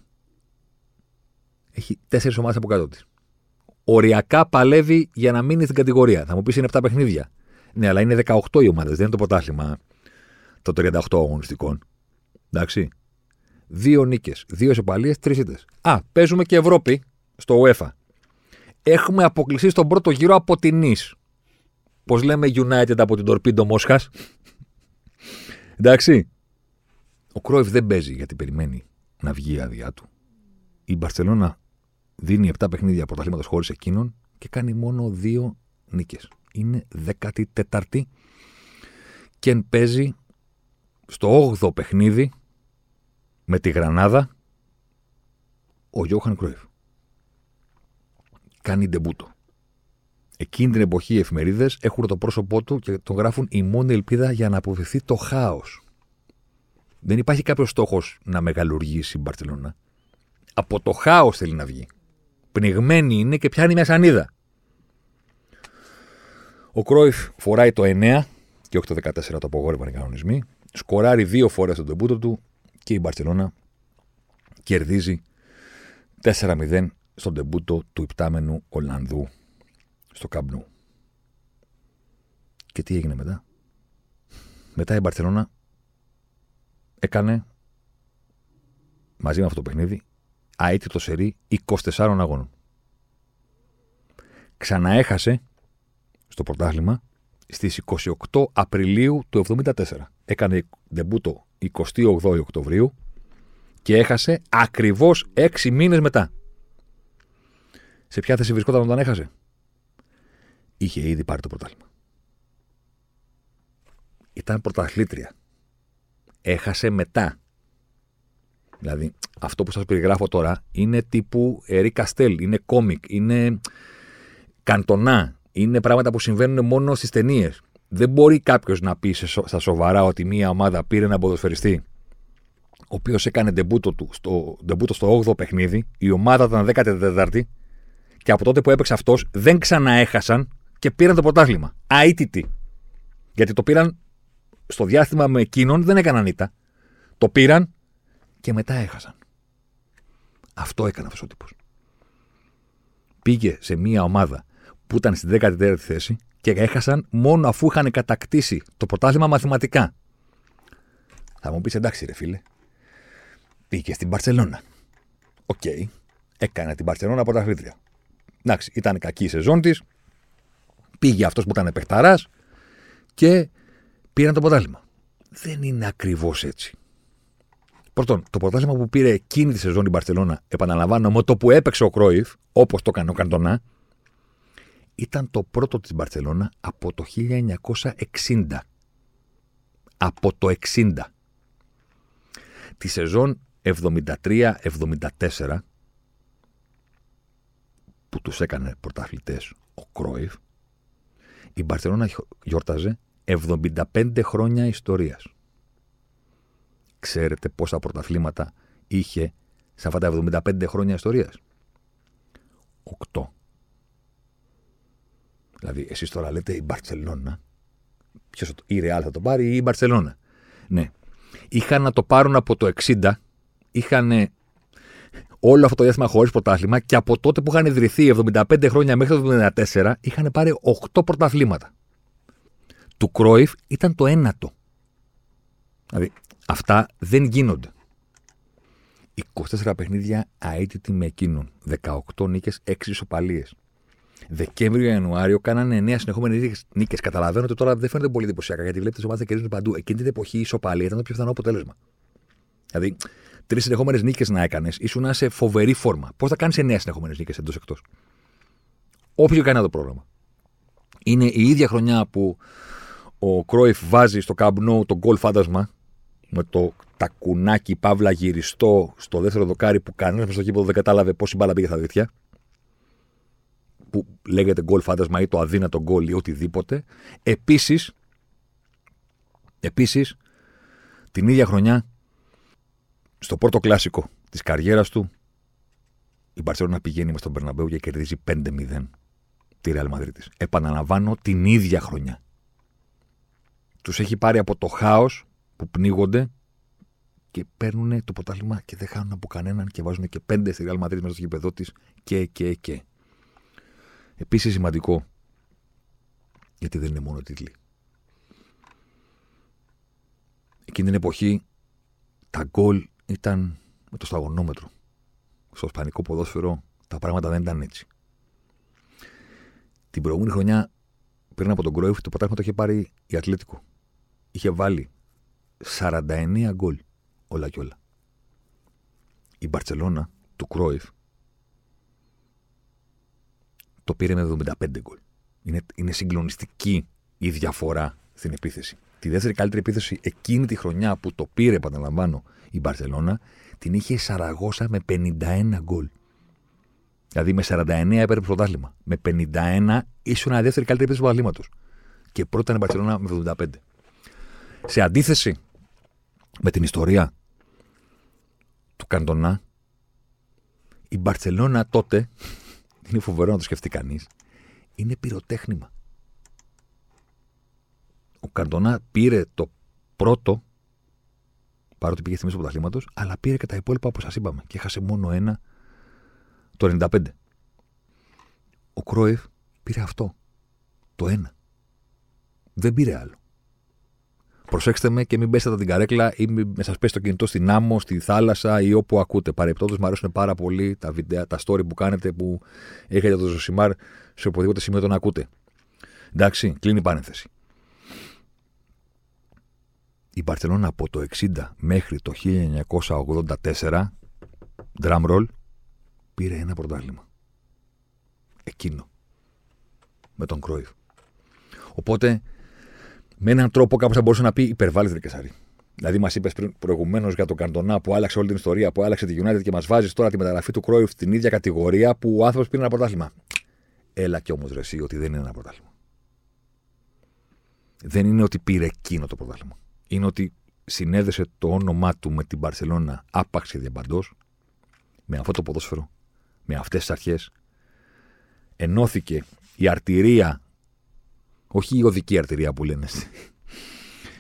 S2: Έχει 4 ομάδες από κάτω της. Οριακά παλεύει για να μείνει στην κατηγορία. Θα μου πεις είναι 7 παιχνίδια. Ναι, αλλά είναι 18 οι ομάδες, δεν είναι το πρωτάθλημα των 38 αγωνιστικών. Εντάξει. Δύο νίκες, δύο ισοπαλίε, τρεις ήττες. Α, παίζουμε και Ευρώπη στο UEFA. Έχουμε αποκλειστεί στον πρώτο γύρο από την Νης. Πώς λέμε United από την Τορπίντο Μόσχας. Εντάξει. Ο Κρόιφ δεν παίζει γιατί περιμένει να βγει η άδειά του. Η Μπαρσελόνα δίνει 7 παιχνίδια πρωταθλήματος χωρίς εκείνον και κάνει μόνο δύο νίκες. Είναι 14η και παίζει στο 8ο παιχνίδι με τη Γρανάδα ο Γιώχαν Κρόιφ. Κάνει ντεμπούτο. Εκείνη την εποχή οι εφημερίδες έχουν το πρόσωπό του και τον γράφουν η μόνη ελπίδα για να αποφευθεί το χάος. Δεν υπάρχει κάποιος στόχος να μεγαλουργήσει η Μπαρσελόνα. Από το χάος θέλει να βγει. Πνιγμένη είναι και πιάνει μια σανίδα. Ο Κρόιφ φοράει το 9 και όχι το 14 το απογόρευαν οι κανονισμοί. Σκοράρει δύο φορές τον τεμπούτο του και η Μπαρσελόνα κερδίζει 4-0 στον τεμπούτο του υπτάμενου Ολλανδού στο Καμπνού. Και τι έγινε μετά; Μετά η Μπαρσελόνα έκανε μαζί με αυτό το παιχνίδι αίτητο σερί 24 αγώνων. Ξαναέχασε στο πρωτάθλημα στις 28 Απριλίου του 1974. Έκανε ντεμπούτο 28 Οκτωβρίου και έχασε ακριβώς 6 μήνες μετά. Σε ποια θέση βρισκόταν όταν έχασε; Είχε ήδη πάρει το πρωτάθλημα. Ήταν πρωταθλήτρια. Έχασε μετά. Δηλαδή, αυτό που σας περιγράφω τώρα είναι τύπου Ερή Καστέλ, είναι κόμικ, είναι καντονά, είναι πράγματα που συμβαίνουν μόνο στις ταινίες. Δεν μπορεί κάποιος να πει στα σοβαρά ότι μια ομάδα πήρε ένα ποδοσφαιριστή, ο οποίος έκανε ντεμπούτο, του, στο, ντεμπούτο στο 8ο παιχνίδι, η ομάδα ήταν 14η, και από τότε που έπαιξε αυτός δεν ξαναέχασαν και πήραν το πρωτάθλημα. Αίτητη. Γιατί το πήραν στο διάστημα με εκείνον, δεν έκαναν ήττα. Το πήραν και μετά έχασαν. Αυτό έκανε αυτό ο τύπο. Πήγε σε μια ομάδα που ήταν στην 14η θέση και έχασαν μόνο αφού είχαν κατακτήσει το πρωτάθλημα μαθηματικά. Θα μου πεις εντάξει, ρε φίλε. Πήγε στην Μπαρσελόνα. OK. Okay. Έκανε την Μπαρσελόνα πρωταθλήτρια. Εντάξει, ήταν κακή η σεζόν της. Πήγε αυτός που ήταν παιχταρά και πήραν το πρωτάθλημα. Δεν είναι ακριβώς έτσι. Πρώτον, το πρωτάθλημα που πήρε εκείνη τη σεζόν η Μπαρσελόνα, επαναλαμβάνω, με το που έπαιξε ο Κρόιφ, όπως το έκανε ο Καντονά, ήταν το πρώτο της Μπαρτσελόνα από το 1960. Από το 60. Τη σεζόν 73-74 που τους έκανε πρωταθλητές ο Κρόιφ, η Μπαρτσελώνα γιόρταζε 75 χρόνια ιστορίας. Ξέρετε πόσα πρωταθλήματα είχε σε αυτά τα 75 χρόνια ιστορίας. 8. Δηλαδή, εσείς τώρα λέτε η Μπαρσελόνα. Ποιος η Ρεάλ θα το πάρει ή η Μπαρσελόνα. Ναι. Είχαν να το πάρουν από το 60. Είχαν όλο αυτό το διάστημα χωρίς πρωτάθλημα και από τότε που είχαν ιδρυθεί 75 χρόνια μέχρι το 1974 είχαν πάρει 8 πρωταθλήματα. Του Κρόιφ ήταν το ένατο. Δηλαδή, αυτά δεν γίνονται. 24 παιχνίδια αίτητη με εκείνον. 18 νίκες, 6 ισοπαλίες. Δεκέμβριο-Ιανουάριο κάνανε 9 συνεχόμενες νίκες. Καταλαβαίνω ότι τώρα δεν φαίνεται πολύ εντυπωσιακά γιατί βλέπετε τις ομάδες κερδίζουν παντού. Εκείνη την εποχή η ισοπαλία ήταν το πιο πιθανό αποτέλεσμα. Δηλαδή, τρεις συνεχόμενες νίκες να έκανες, ήσουν σε φοβερή φόρμα. Πώς θα κάνεις 9 συνεχόμενες νίκες εντός εκτός; Όποιο κάνει το πρόγραμμα. Είναι η ίδια χρονιά που ο Κρόιφ βάζει στο καμπνό το γκολ φάντασμα με το τακουνάκι παύλα γυριστό στο δεύτερο δοκάρι που κανένας με στο κήπο δεν κατάλαβε πόση μπάλα πήγε στα δίχτυα. Που λέγεται γκολ φάντασμα ή το αδύνατο γκολ ή οτιδήποτε. Επίσης, επίσης, την ίδια χρονιά, στο πρώτο κλάσικο της καριέρας του, η Μπαρσελόνα πηγαίνει μες στον Περναμπέου και κερδίζει 5-0 τη Real Madrid. Επαναλαμβάνω την ίδια χρονιά. Τους έχει πάρει από το χάος που πνίγονται και παίρνουν το ποτάλημα και δεν χάνουν από κανέναν και βάζουν και πέντε στη Real Madrid μέσα στο γήπεδο της και, και, και. Επίσης σημαντικό, γιατί δεν είναι μόνο τίτλοι. Εκείνη την εποχή τα γκολ ήταν με το σταγονόμετρο. Στο σπανικό ποδόσφαιρο τα πράγματα δεν ήταν έτσι. Την προηγούμενη χρονιά, πριν από τον Κρόιφ, το ποτάμι το είχε πάρει η Ατλέτικο. Είχε βάλει 49 γκολ όλα και όλα. Η Μπαρσελόνα του Κρόιφ το πήρε με 75 γκολ. Είναι, είναι συγκλονιστική η διαφορά στην επίθεση. Τη δεύτερη καλύτερη επίθεση εκείνη τη χρονιά που το πήρε, επαναλαμβάνω, η Μπαρσελόνα, την είχε η Σαραγώσα με 51 γκολ. Δηλαδή με 49 έπαιρνε πρωτάθλημα. Με 51 ήσουν η δεύτερη καλύτερη επίθεση του πρωταθλήματος. Και πρώτα η Μπαρσελόνα με 75. Σε αντίθεση με την ιστορία του Καντονά, η Μπαρσελόνα τότε, είναι φοβερό να το σκεφτεί κανείς, είναι πυροτέχνημα. Ο Καντονά πήρε το πρώτο, παρότι πήγε στη μέση του πρωταθλήματο, αλλά πήρε και τα υπόλοιπα όπως σας είπαμε και έχασε μόνο ένα το 95. Ο Κρόιφ πήρε αυτό. Το ένα. Δεν πήρε άλλο. Προσέξτε με και μην πέσετε την καρέκλα ή μην σας πέσει το κινητό στην άμμο, στη θάλασσα ή όπου ακούτε. Παρεπτόντω, μου αρέσουν πάρα πολύ τα, βίντεο, τα story που κάνετε που έχετε το Ζωσιμάρ σε οπουδήποτε σημείο τον ακούτε. Εντάξει, κλείνει η παρένθεση. Η Μπαρσελόνα από το 60 μέχρι το 1984, drum roll, πήρε ένα πρωτάθλημα. Εκείνο. Με τον Κρόιφ. Οπότε, με έναν τρόπο κάπως θα μπορούσε να πει υπερβάλλεις την Κεσάρη. Δηλαδή, μας είπες προηγουμένως για τον Καντονά που άλλαξε όλη την ιστορία, που άλλαξε τη United και μας βάζεις τώρα τη μεταγραφή του Κρόιφ στην ίδια κατηγορία που ο άνθρωπος πήρε ένα πρωτάθλημα. Έλα και όμως ρε, εσύ, ότι δεν είναι ένα πρωτάθλημα. Δεν είναι ότι πήρε εκείνο το πρωτάθλημα. Είναι ότι συνέδεσε το όνομά του με την Παρσελώνα άπαξ και διαμπαντό με αυτό το ποδόσφαιρο με αυτές τις αρχές ενώθηκε η αρτηρία, όχι η οδική αρτηρία που λένε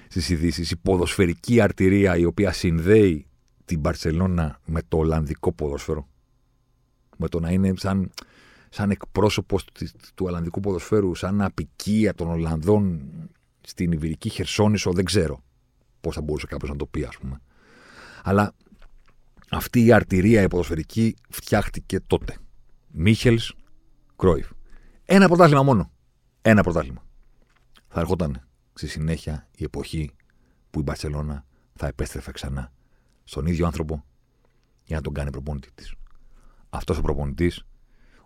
S2: στις ειδήσεις, η ποδοσφαιρική αρτηρία η οποία συνδέει την Μπαρσελώνα με το Ολλανδικό ποδόσφαιρο. Με το να είναι σαν, σαν εκπρόσωπος του, του Ολλανδικού ποδοσφαίρου, σαν απικία των Ολλανδών στην Ιβηρική Χερσόνησο, δεν ξέρω πώς θα μπορούσε κάποιος να το πει, ας πούμε. Αλλά αυτή η αρτηρία η ποδοσφαιρική φτιάχτηκε τότε. Μίχελς Κρόιφ. Ένα πρωτάθλημα μόνο. Ένα πρωτάθλημα. Θα ερχόταν στη συνέχεια η εποχή που η Μπαρσελόνα θα επέστρεφε ξανά στον ίδιο άνθρωπο για να τον κάνει προπονητή της. Αυτός ο προπονητής,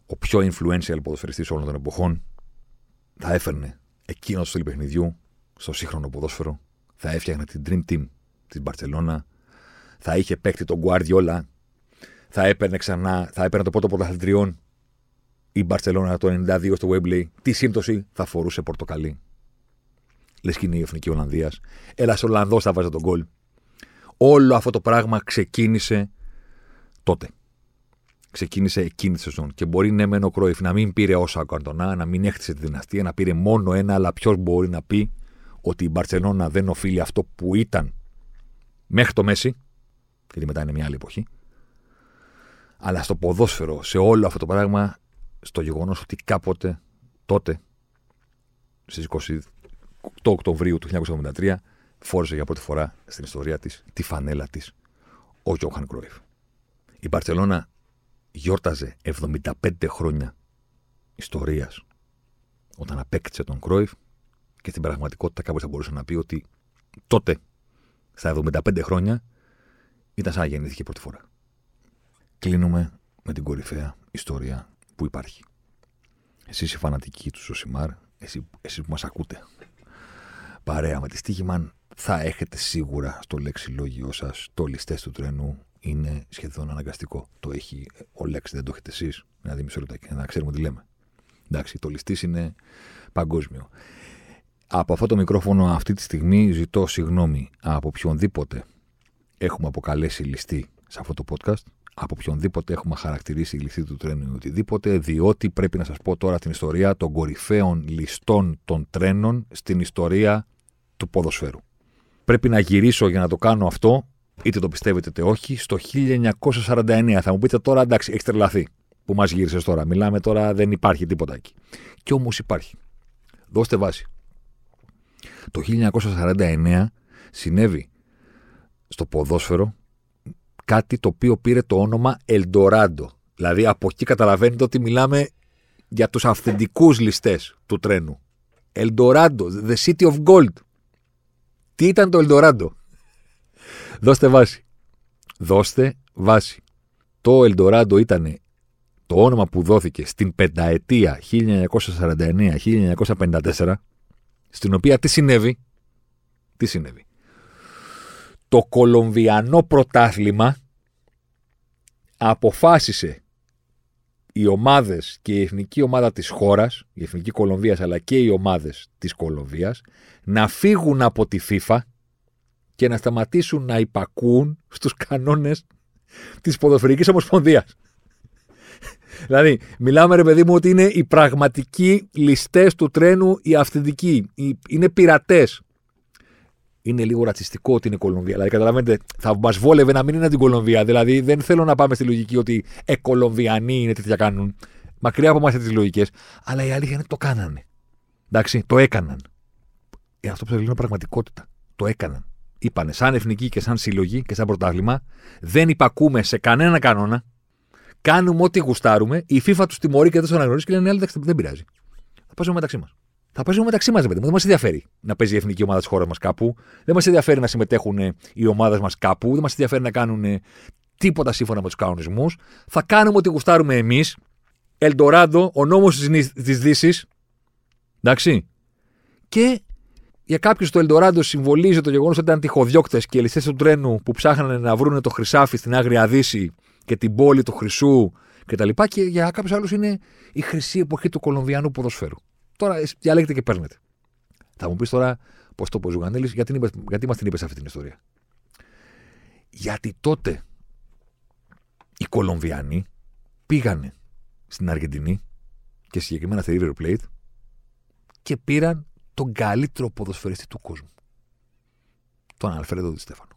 S2: ο πιο influential ποδοσφαιριστής όλων των εποχών, θα έφερνε εκείνος το στυλ παιχνιδιού στο σύγχρονο ποδόσφαιρο, θα έφτιαχνε την Dream Team της Μπαρσελόνα θα είχε παίκτη τον Guardiola, θα έπαιρνε ξανά, θα έπαιρνε το πρώτο πρωταθλητριών η Μπαρσελόνα το 92 στο Wembley. Τι σύμπτωση θα φορούσε πορτοκαλί. Λες και είναι η εθνική Ολλανδίας. Ένα Ολλανδός θα βάζει τον κόλ. Όλο αυτό το πράγμα ξεκίνησε τότε. Ξεκίνησε εκείνη τη σεζόν. Και μπορεί ναι, μεν ο Κρόιφ να μην πήρε όσα καρτονά, να μην έχτισε τη δυναστεία, να πήρε μόνο ένα, αλλά ποιος μπορεί να πει ότι η Μπαρσελόνα δεν οφείλει αυτό που ήταν μέχρι το Μέση, γιατί μετά είναι μια άλλη εποχή. Αλλά στο ποδόσφαιρο, σε όλο αυτό το πράγμα, στο γεγονός ότι κάποτε, τότε, στις 28 Οκτωβρίου του 1973, φόρεσε για πρώτη φορά στην ιστορία της τη φανέλα της ο Τζόχαν Κρόιφ. Η Μπαρσελόνα γιόρταζε 75 χρόνια ιστορίας όταν απέκτησε τον Κρόιφ και στην πραγματικότητα κάποιος θα μπορούσε να πει ότι τότε, στα 75 χρόνια, ήταν σαν να γεννήθηκε πρώτη φορά. Κλείνουμε με την κορυφαία ιστορία που υπάρχει. Εσείς οι φανατικοί του Σοσιμάρ, εσείς, εσείς που μας ακούτε, παρέα με τη Στίχημαν, θα έχετε σίγουρα στο λεξιλόγιο σας το ληστές του τρένου είναι σχεδόν αναγκαστικό. Το έχει ο λέξη, δεν το έχετε εσείς. Δηλαδή μισό λεπτάκι, να ξέρουμε τι λέμε. Εντάξει, το ληστής είναι παγκόσμιο. Από αυτό το μικρόφωνο αυτή τη στιγμή ζητώ συγγνώμη από οποιονδήποτε έχουμε αποκαλέσει ληστή σε αυτό το podcast, από οποιονδήποτε έχουμε χαρακτηρίσει ληστή του τρένου ή οτιδήποτε, διότι πρέπει να σας πω τώρα την ιστορία των κορυφαίων ληστών των τρένων στην ιστορία του ποδοσφαίρου. Πρέπει να γυρίσω για να το κάνω αυτό, είτε το πιστεύετε είτε όχι, στο 1949. Θα μου πείτε τώρα, εντάξει, έχεις τρελαθεί που μας γύρισες τώρα. Μιλάμε τώρα, δεν υπάρχει τίποτα εκεί. Κι όμως υπάρχει. Δώστε βάση. Το 1949 συνέβη στο ποδόσφαιρο κάτι το οποίο πήρε το όνομα Eldorado. Δηλαδή από εκεί καταλαβαίνετε ότι μιλάμε για τους αυθεντικούς ληστές του τρένου. Eldorado, the city of gold. Τι ήταν το Eldorado; Δώστε βάση. Δώστε βάση. Το Eldorado ήταν το όνομα που δόθηκε στην πενταετία 1949-1954, στην οποία τι συνέβη, τι συνέβη; Το Κολομβιανό πρωτάθλημα αποφάσισε οι ομάδες και η εθνική ομάδα της χώρας, η εθνική Κολομβίας αλλά και οι ομάδες της Κολομβίας, να φύγουν από τη FIFA και να σταματήσουν να υπακούν στους κανόνες της ποδοσφαιρικής ομοσπονδίας. Δηλαδή, μιλάμε ρε παιδί μου ότι είναι οι πραγματικοί ληστές του τρένου, οι αυθεντικοί. Είναι πειρατές. Είναι λίγο ρατσιστικό ότι είναι Κολομβία. Δηλαδή, καταλαβαίνετε, θα μας βόλευε να μην είναι την Κολομβία. Δηλαδή, δεν θέλω να πάμε στη λογική ότι ε, Κολομβιανοί είναι τέτοια κάνουν. Μακριά από εμάς τις λογικές. Αλλά η αλήθεια είναι ότι το κάνανε. Εντάξει, το έκαναν. Ε, αυτό που σα είναι πραγματικότητα. Το έκαναν. Είπανε, σαν εθνική και σαν συλλογή και σαν πρωτάθλημα, δεν υπακούμε σε κανένα κανόνα κάνουμε ό,τι γουστάρουμε, η FIFA τους τιμωρεί και δεν τους αναγνωρίζει και λένε: Εντάξει, δεν πειράζει. Θα παίζουμε μεταξύ μας. Θα παίζουμε μεταξύ μας, παιδί Δεν μας ενδιαφέρει να παίζει η εθνική ομάδα της χώρας μας κάπου. Δεν μας ενδιαφέρει να συμμετέχουν οι ομάδες μας κάπου. Δεν μας ενδιαφέρει να κάνουν τίποτα σύμφωνα με τους κανονισμούς. Θα κάνουμε ό,τι γουστάρουμε εμείς. Ελντοράντο, ο νόμος της Δύσης. Εντάξει. Και για κάποιους το Ελντοράντο συμβολίζει το γεγονός ότι ήταν τυχοδιώκτες και ληστέ του τρένου που ψάχνανε να βρουν το χρυσάφι στην Άγρια Δύση και την πόλη του Χρυσού κτλ. Και, και για κάποιους άλλους είναι η χρυσή εποχή του Κολομβιανού ποδοσφαίρου. Τώρα διαλέγετε και παίρνετε. Θα μου πεις τώρα πώς το πω, Ζουγανέλη, γιατί, γιατί μας την είπες αυτή την ιστορία. Γιατί τότε οι Κολομβιανοί πήγανε στην Αργεντινή και συγκεκριμένα στη River Plate και πήραν τον καλύτερο ποδοσφαιριστή του κόσμου. Τον Αλφρέδο Διστέφανο.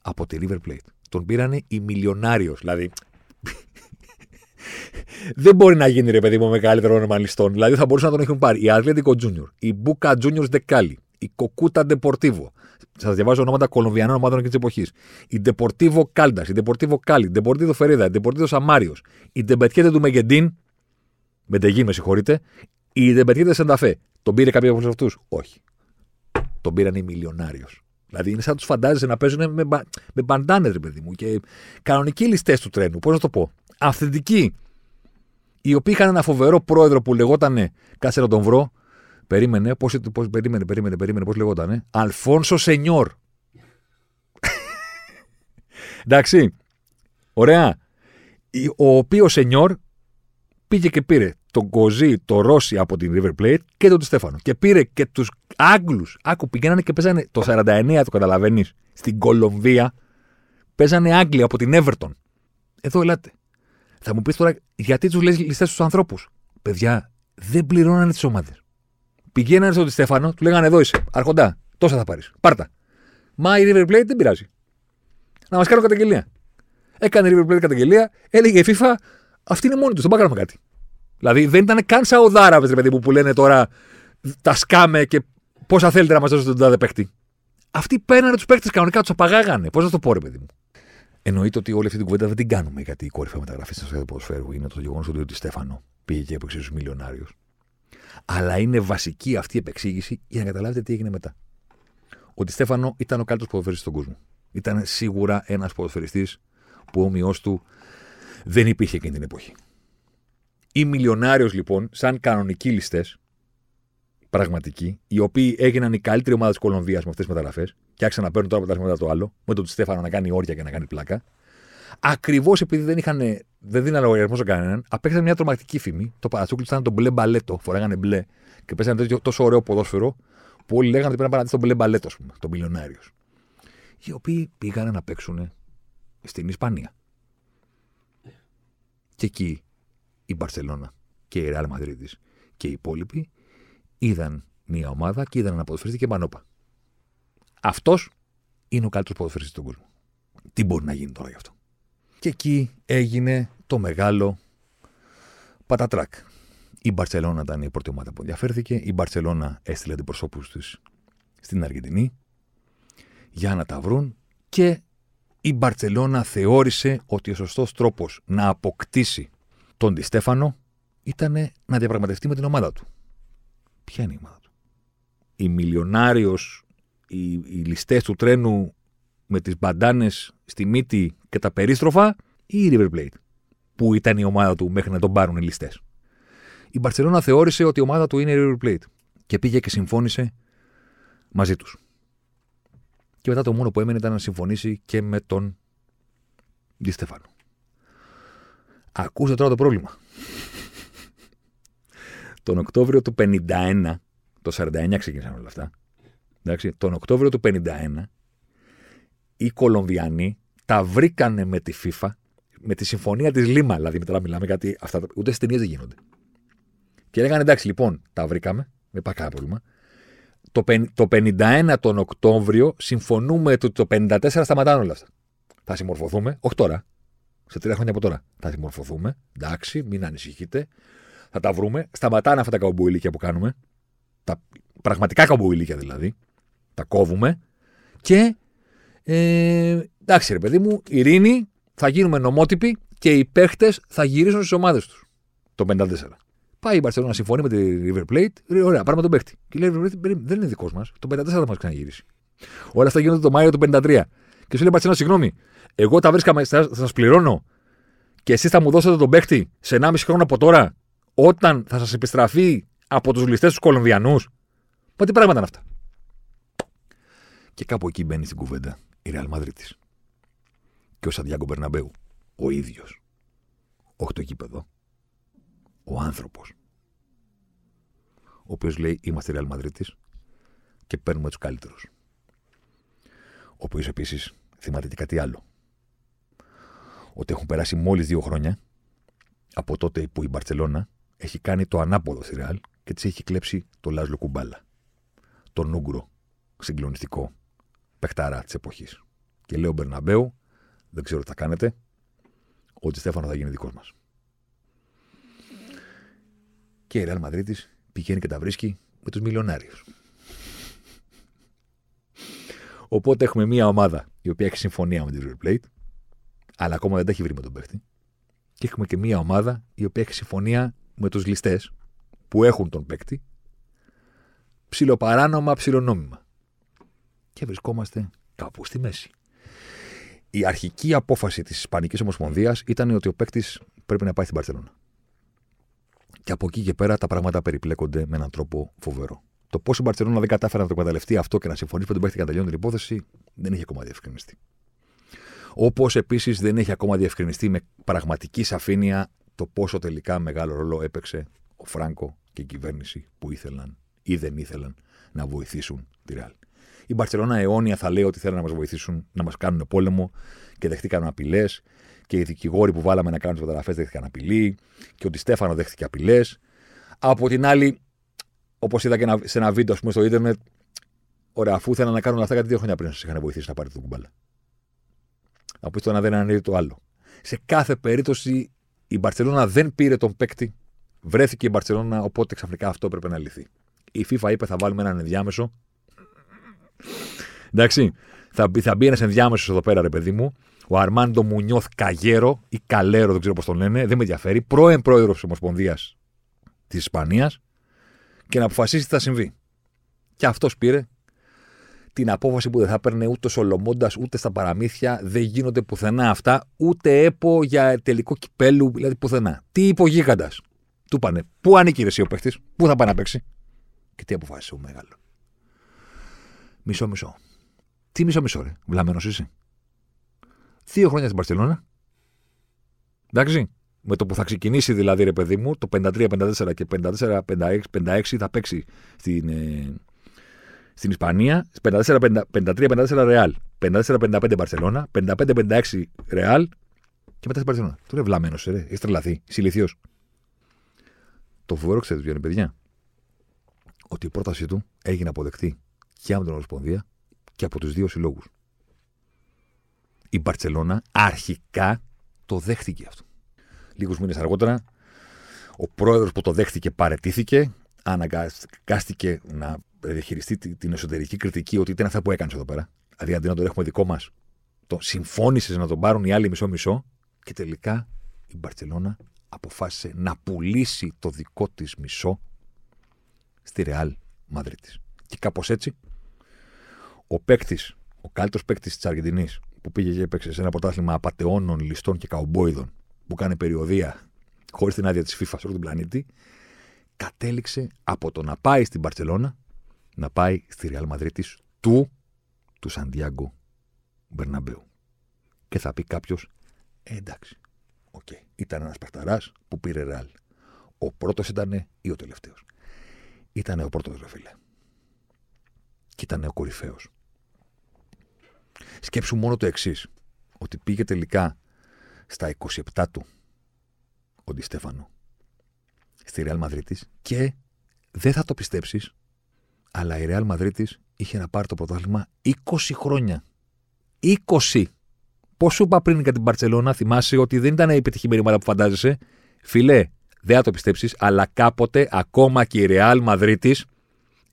S2: Από τη River Plate. Τον πήρανε οι μιλιονάριος. Δηλαδή. Δεν μπορεί να γίνει ρε παιδί μου μεγαλύτερο όνομα ληστών. Δηλαδή θα μπορούσαν να τον έχουν πάρει η Ατλέτικο Junior, η Μπούκα Juniors Δεκάλι, η Κοκούτα Ντεπορτίβο. Σας διαβάζω ονόματα κολομβιανών ομάδων και της εποχής. Η Ντεπορτίβο Κάλντας, η Ντεπορτίβο Κάλι, η Ντεπορτίβο Φερίδα, η Ντεπορτίβο Σαμάριος, η Ντεμπετιέτε του Μεγεντίν. Μεντεγίν, με συγχωρείτε. Η Ντεμπετιέτε Σενταφέ. Τον πήρε κάποιος από αυτούς; Όχι. Τον πήραν οι μιλιονάριος. Δηλαδή είναι σαν να τους φαντάζεσαι να παίζουν με, με μπαντάνες, ρε παιδί μου. Και κανονικοί ληστές του τρένου. Πώς να το πω. Αυθεντικοί. Οι οποίοι είχαν ένα φοβερό πρόεδρο που λεγότανε. Κάτσε να τον βρω. Περίμενε. Πώς πώς, περίμενε, περίμενε, περίμενε. Πώς λεγότανε. Αλφόνσο Σενιόρ. Εντάξει. Ωραία. Ο οποίος Σενιόρ πήγε και πήρε τον Κοζί, το Ρώση από την River Plate και τον Στέφανο. Και πήρε και τους Άγγλους. Άκου, πηγαίνανε και παίζανε το 49, το καταλαβαίνεις, στην Κολομβία. Παίζανε Άγγλοι από την Everton. Εδώ ελάτε. Θα μου πεις τώρα, γιατί τους λες ληστές του ανθρώπους; Παιδιά, δεν πληρώνανε τις ομάδες. Πηγαίνανε στον Στέφανο, του λέγανε εδώ είσαι, αρχοντά, τόσα θα πάρεις. Πάρτα. Μα η River Plate δεν πειράζει. Να μας κάνω καταγγελία. Έκανε η River Plate καταγγελία, έλεγε η FIFA, αυτή είναι μόνη τους, δεν πάμε κάτι. Δηλαδή δεν ήταν καν Σαουδάραβε, παιδί μου, που λένε τώρα τα σκάμε και πόσα θέλετε να μας δώσετε τον τάδε παίχτη. Αυτοί παίρνανε τους παίχτε κανονικά, τους απαγάγανε. Πώς θα το πω, ρε παιδί μου. Εννοείται ότι όλη αυτή την κουβέντα δεν την κάνουμε γιατί η κορυφαία μεταγραφή στην ιστορία του ποδοσφαίρου είναι το γεγονός ότι ο Στέφανο πήγε και έπαιξε στους μιλιονάριους. Αλλά είναι βασική αυτή η επεξήγηση για να καταλάβετε τι έγινε μετά. Ότι Στέφανο ήταν ο καλύτερος ποδοσφαιριστής στον κόσμο. Ήταν σίγουρα ένας ποδοσφαιριστής που όμοιό του δεν υπήρχε εκείνη την εποχή. Οι μιλιονάριος λοιπόν, σαν κανονικοί ληστές, πραγματικοί, οι οποίοι έγιναν η καλύτερη ομάδα της Κολομβίας με αυτές τις μεταγραφές, και άρχισαν να παίρνουν τώρα από μετά το άλλο, με τον Στέφανο να κάνει όρια και να κάνει πλάκα, ακριβώς επειδή δεν, είχαν, δεν δίνανε λογαριασμό σε κανέναν, απέκτησαν μια τρομακτική φήμη. Το παρατσούκλι ήταν το μπλε μπαλέτο, φοράγανε μπλε και πέσανε τέτοιο τόσο ωραίο ποδόσφαιρο, που όλοι λέγανε ότι πρέπει να πάνε στον μπλε μπαλέτο, ας πούμε, τον μιλιονάριος. Οι οποίοι πήγαν να παίξουν στην Ισπανία. Και εκεί η Μπαρσελόνα και η Ρεάλ Μαδρίτη και οι υπόλοιποι είδαν μια ομάδα και είδαν ένα ποδοσφαιριστή και μανόπα. Αυτός είναι ο καλύτερος ποδοσφαιριστής στον κόσμο. Τι μπορεί να γίνει τώρα γι' αυτό; Και εκεί έγινε το μεγάλο πατατράκ. Η Μπαρσελόνα ήταν η πρώτη ομάδα που ενδιαφέρθηκε. Η Μπαρσελόνα έστειλε αντιπροσώπους της στην Αργεντινή για να τα βρουν και η Μπαρσελόνα θεώρησε ότι ο σωστός τρόπος να αποκτήσει τον Τη Στέφανο ήταν να διαπραγματευτεί με την ομάδα του. Ποια είναι η ομάδα του; Η μιλιονάριος, οι, οι ληστές του τρένου με τις μπαντάνες στη μύτη και τα περίστροφα ή η River Plate, που ήταν η ομάδα του μέχρι να τον πάρουν οι ληστές; Η Μπαρσελόνα θεώρησε ότι η ομάδα του είναι η River Plate και πήγε και συμφώνησε μαζί τους. Και μετά το μόνο που έμενε ήταν να συμφωνήσει και με τον Ντι Στεφάνο. Ακούστε τώρα το πρόβλημα. Τον Οκτώβριο του 51, το 49 ξεκίνησαν όλα αυτά. Εντάξει, τον Οκτώβριο του 51, οι Κολομβιανοί τα βρήκανε με τη FIFA, με τη συμφωνία της Λίμα. Δηλαδή, τώρα μιλάμε γιατί αυτά ούτε στις ταινίες δεν γίνονται. Και λέγανε εντάξει, λοιπόν, τα βρήκαμε, δεν υπάρχει κανένα πρόβλημα. Το, το 51 τον Οκτώβριο συμφωνούμε ότι το 54 σταματάνε όλα αυτά. Θα συμμορφωθούμε, όχι τώρα, σε τρία χρόνια από τώρα. Θα συμμορφωθούμε, εντάξει, μην ανησυχείτε. Θα τα βρούμε. Σταματάνε αυτά τα καμποϊλίκια που κάνουμε. Τα πραγματικά καμποϊλίκια δηλαδή. Τα κόβουμε. Και ε, εντάξει, ρε παιδί μου, ειρήνη, θα γίνουμε νομότυποι και οι παίχτες θα γυρίσουν στις ομάδες τους. Το 54. Πάει η Μπαρσελόνα να συμφωνεί με τη River Plate. Ωραία, πάρουμε τον παίχτη. Και λέει: Δεν είναι δικός μας. Το 54 θα μας ξαναγυρίσει. Όλα αυτά γίνονται το Μάιο του 53. Και σου λέει Μπαρσελόνα, συγγνώμη, εγώ τα βρίσκαμε, θα σας πληρώνω και εσείς θα μου δώσετε τον παίχτη σε 1,5 χρόνο από τώρα, όταν θα σας επιστραφεί από τους ληστές τους Κολομβιανούς. Μα τι πράγματα είναι αυτά. Και κάπου εκεί μπαίνει στην κουβέντα η Ρεάλ Μαδρίτη. Και ο Σαντιάγκο Μπερναμπέου, ο ίδιος. Όχι το γήπεδο. Ο άνθρωπος. Ο οποίος λέει: Είμαστε Ρεάλ Μαδρίτη και παίρνουμε τους καλύτερους. Ο οποίος επίσης θυμάται και κάτι άλλο ότι έχουν περάσει μόλις δύο χρόνια από τότε που η Μπαρσελόνα έχει κάνει το ανάποδο στη Ρεάλ και της έχει κλέψει το Λάζλο Κουμπάλα. Τον Ούγκρο συγκλονιστικό παιχταρά της εποχής. Και λέω Μπερναμπέου, δεν ξέρω τι θα κάνετε, ότι Στέφανο θα γίνει δικός μας. Και η Ρεάλ Μαδρίτη πηγαίνει και τα βρίσκει με τους μιλιονάριους. Οπότε έχουμε μια ομάδα η οποία έχει συμφωνία με την River Plate, αλλά ακόμα δεν τα έχει βρει με τον παίχτη. Και έχουμε και μία ομάδα η οποία έχει συμφωνία με τους ληστές που έχουν τον παίκτη. Ψιλοπαράνομα, ψιλονόμημα. Και βρισκόμαστε κάπου στη μέση. Η αρχική απόφαση της Ισπανικής Ομοσπονδίας ήταν ότι ο παίκτης πρέπει να πάει στην Παρσελόνα. Και από εκεί και πέρα τα πράγματα περιπλέκονται με έναν τρόπο φοβερό. Το πώς η Μπαρσελόνα δεν κατάφερε να το εκμεταλλευτεί αυτό και να συμφωνήσει με τον παίκτη και να τελειώνει την υπόθεση δεν είχε ακόμα διευκρινιστεί. Όπως επίσης δεν έχει ακόμα διευκρινιστεί με πραγματική σαφήνεια το πόσο τελικά μεγάλο ρόλο έπαιξε ο Φράγκο και η κυβέρνηση που ήθελαν ή δεν ήθελαν να βοηθήσουν τη Ρεάλ. Η Μπαρσελόνα αιώνια θα λέει ότι θέλουν να μας βοηθήσουν να μας κάνουν πόλεμο και δεχτήκαν απειλές. Και οι δικηγόροι που βάλαμε να κάνουν τις μεταγραφές δέχτηκαν απειλή. Και ότι Στέφανο δέχτηκε απειλές. Από την άλλη, όπως είδα και σε ένα βίντεο πούμε, στο Ιντερνετ, ωραία, αφού ήθελαν να κάνουν αυτά κάτι δύο χρόνια πριν σας είχαν βοηθήσει να πάρετε το κουμπάλα; Να πεις το ένα δεν ανέβει το άλλο. Σε κάθε περίπτωση η Μπαρσελόνα δεν πήρε τον παίκτη. Βρέθηκε η Μπαρσελόνα, οπότε ξαφνικά αυτό έπρεπε να λυθεί. Η FIFA είπε θα βάλουμε έναν ενδιάμεσο. Εντάξει, θα, θα μπει ένας ενδιάμεσος εδώ πέρα, ρε παιδί μου, ο Αρμάντο Μουνιώθ Καγέρο ή Καλέρο, δεν ξέρω πώς τον λένε, δεν με ενδιαφέρει, πρώην πρόεδρος της Ομοσπονδίας της Ισπανίας και να αποφασίσει τι θα συμβεί. Και αυτός πήρε την απόφαση που δεν θα έπαιρνε ούτε ο Σολομώντας ούτε στα παραμύθια. Δεν γίνονται πουθενά αυτά, ούτε έπο για τελικό κυπέλου, δηλαδή πουθενά. Τι είπε ο γίγαντας; Του πάνε, Πού ανήκει εσύ ο παίχτης, Πού θα πάει να παίξει; Και τι αποφάσισε ο μεγάλος. Μισό, μισό. Τι μισό, μισό, ρε. Βλαμμένος είσαι; Δύο χρόνια στην Παρσελώνα. Εντάξει. Με το που θα ξεκινήσει δηλαδή, ρε παιδί μου, το 53-54 και 54-56 θα παίξει στην, ε, στην Ισπανία. 53-54 Ρεάλ. 54-55 Μπαρσελόνα. 55-56 Ρεάλ. Και μετά στην Παρσελώνα. Του λέει βλαμμένος, ρε. Έχει τρελαθεί. Συλληθιό. Το φοβερό ξέρετε ποιο είναι, παιδιά. Ότι η πρότασή του έγινε αποδεκτή και από την Ομοσπονδία και από τους δύο συλλόγους. Η Μπαρσελόνα αρχικά το δέχτηκε αυτό. Λίγους μήνες αργότερα, ο πρόεδρος που το δέχτηκε παρετήθηκε, αναγκάστηκε να διαχειριστεί την εσωτερική κριτική ότι ήταν αυτά που έκανες εδώ πέρα. Δηλαδή, αντί να το έχουμε δικό μας, το συμφώνησες να τον πάρουν οι άλλοι μισό-μισό και τελικά η Μπαρσελόνα αποφάσισε να πουλήσει το δικό της μισό στη Ρεάλ Μαδρίτη. Και κάπως έτσι, ο παίκτης, ο καλύτερος παίκτης της Αργεντινής, που πήγε και έπαιξε σε ένα πρωτάθλημα απαταιώνων, ληστών και καουμπόιδων, που κάνει περιοδία χωρίς την άδεια της FIFA σε όλο τον πλανήτη, κατέληξε από το να πάει στην Παρσελώνα να πάει στη Ρεάλ Μαδρίτη του, του Σαντιάγκο Μπερναμπέου. Και θα πει κάποιος, ε, εντάξει, OK, okay. ήταν ένας παιχταράς που πήρε Ρεάλ. Ο πρώτος ήταν ή ο τελευταίος. Ήταν ο πρώτος, ρε φίλε. Και ήταν ο κορυφαίος. Σκέψου μόνο το εξής. Ότι πήγε τελικά στα 27 του ο Ντι Στέφανο στη Ρεάλ Μαδρίτη και δεν θα το πιστέψεις, αλλά η Ρεάλ Μαδρίτη είχε να πάρει το πρωτάθλημα 20 χρόνια. 20! Πώς σου είπα πριν για την Παρσελώνα, θυμάσαι ότι δεν ήταν η επιτυχημένη ομάδα που φαντάζεσαι; Φιλέ, δεν θα το πιστέψεις, αλλά κάποτε ακόμα και η Ρεάλ Μαδρίτη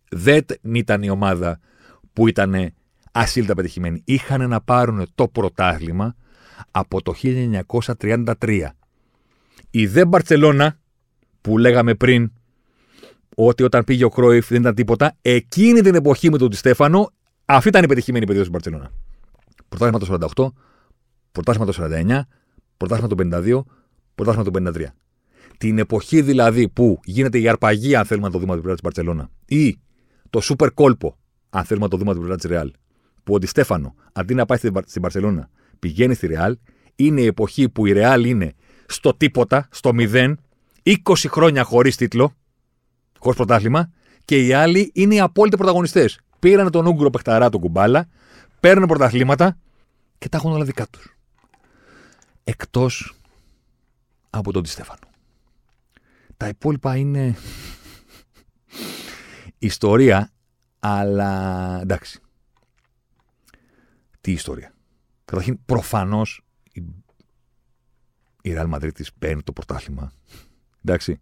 S2: δεν ήταν η ομάδα που ήταν ασύλτα πετυχημένη. Είχαν να πάρουν το πρωτάθλημα από το 1933. Η δε Μπαρτσελώνα, που λέγαμε πριν ότι όταν πήγε ο Κρόιφ δεν ήταν τίποτα, εκείνη την εποχή με τον Τιστέφανο, αυτή ήταν η πετυχημένη περίοδος στην Μπαρτσελώνα. Πρωτάθλημα το 48, πρωτάθλημα το 49, πρωτάθλημα το 52, πρωτάθλημα το 53. Την εποχή δηλαδή που γίνεται η αρπαγή, αν θέλουμε να το δούμε από την πλευρά της Μπαρσελόνα, ή το σούπερ κόλπο, αν θέλουμε να το δούμε από την πλευρά της Ρεάλ, που ο Ντιστέφανο, αντί να πάει στην Παρσελώνα, πηγαίνει στη Ρεάλ, είναι η εποχή που η Ρεάλ είναι στο τίποτα, στο μηδέν, 20 χρόνια χωρίς τίτλο, χωρί πρωτάθλημα, και οι άλλοι είναι οι απόλυτοι πρωταγωνιστές. Πήραν τον Ούγκρο Πεχταρά, τον κουμπάλα, παίρνουν πρωταθλήματα και τα έχουν όλα δικά τους. Εκτός από τον Τιστέφανο. Τα υπόλοιπα είναι ιστορία, αλλά εντάξει τι ιστορία. Καταρχήν, προφανώς η, η Real Madrid παίρνει το πρωτάθλημα. Εντάξει.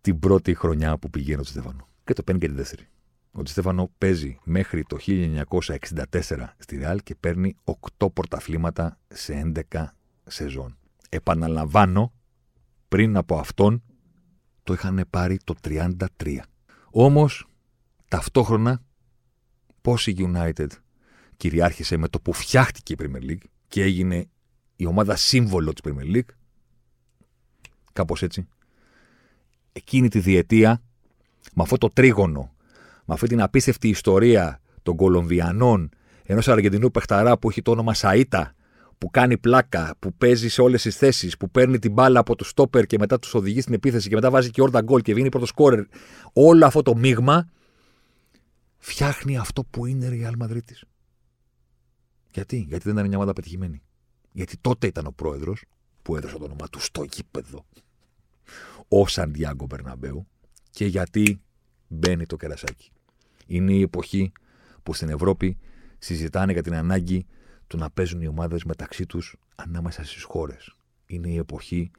S2: Την πρώτη χρονιά που πηγαίνει ο Στέφανο. Και το παίρνει και την δεύτερη. Ο Στέφανο παίζει μέχρι το 1964 στη Real και παίρνει 8 πρωταθλήματα σε 11 σεζόν. Επαναλαμβάνω, πριν από αυτόν το είχαν πάρει το 33. Όμως, ταυτόχρονα, πώς η United κυριάρχησε με το που φτιάχτηκε η Premier League και έγινε η ομάδα σύμβολο της Premier League. Κάπως έτσι. Εκείνη τη διετία, με αυτό το τρίγωνο, με αυτή την απίστευτη ιστορία των Κολομβιανών, ενός Αργεντινού παιχταρά που έχει το όνομα Σαΐτα, που κάνει πλάκα, που παίζει σε όλες τις θέσεις, που παίρνει την μπάλα από το στόπερ και μετά τους οδηγεί στην επίθεση και μετά βάζει και όρτα γκολ και βγαίνει πρώτος σκόρερ. Όλο αυτό το μείγμα φτιάχνει αυτό που είναι η Real Madrid. Γιατί, γιατί δεν ήταν μια ομάδα πετυχημένη. Γιατί τότε ήταν ο πρόεδρος που έδωσε το όνομα του στο γήπεδο. Ο Σαντιάγκο Μπερναμπέου. Και γιατί μπαίνει το κερασάκι. Είναι η εποχή που στην Ευρώπη συζητάνε για την ανάγκη του να παίζουν οι ομάδες μεταξύ τους ανάμεσα στις χώρες. Είναι η εποχή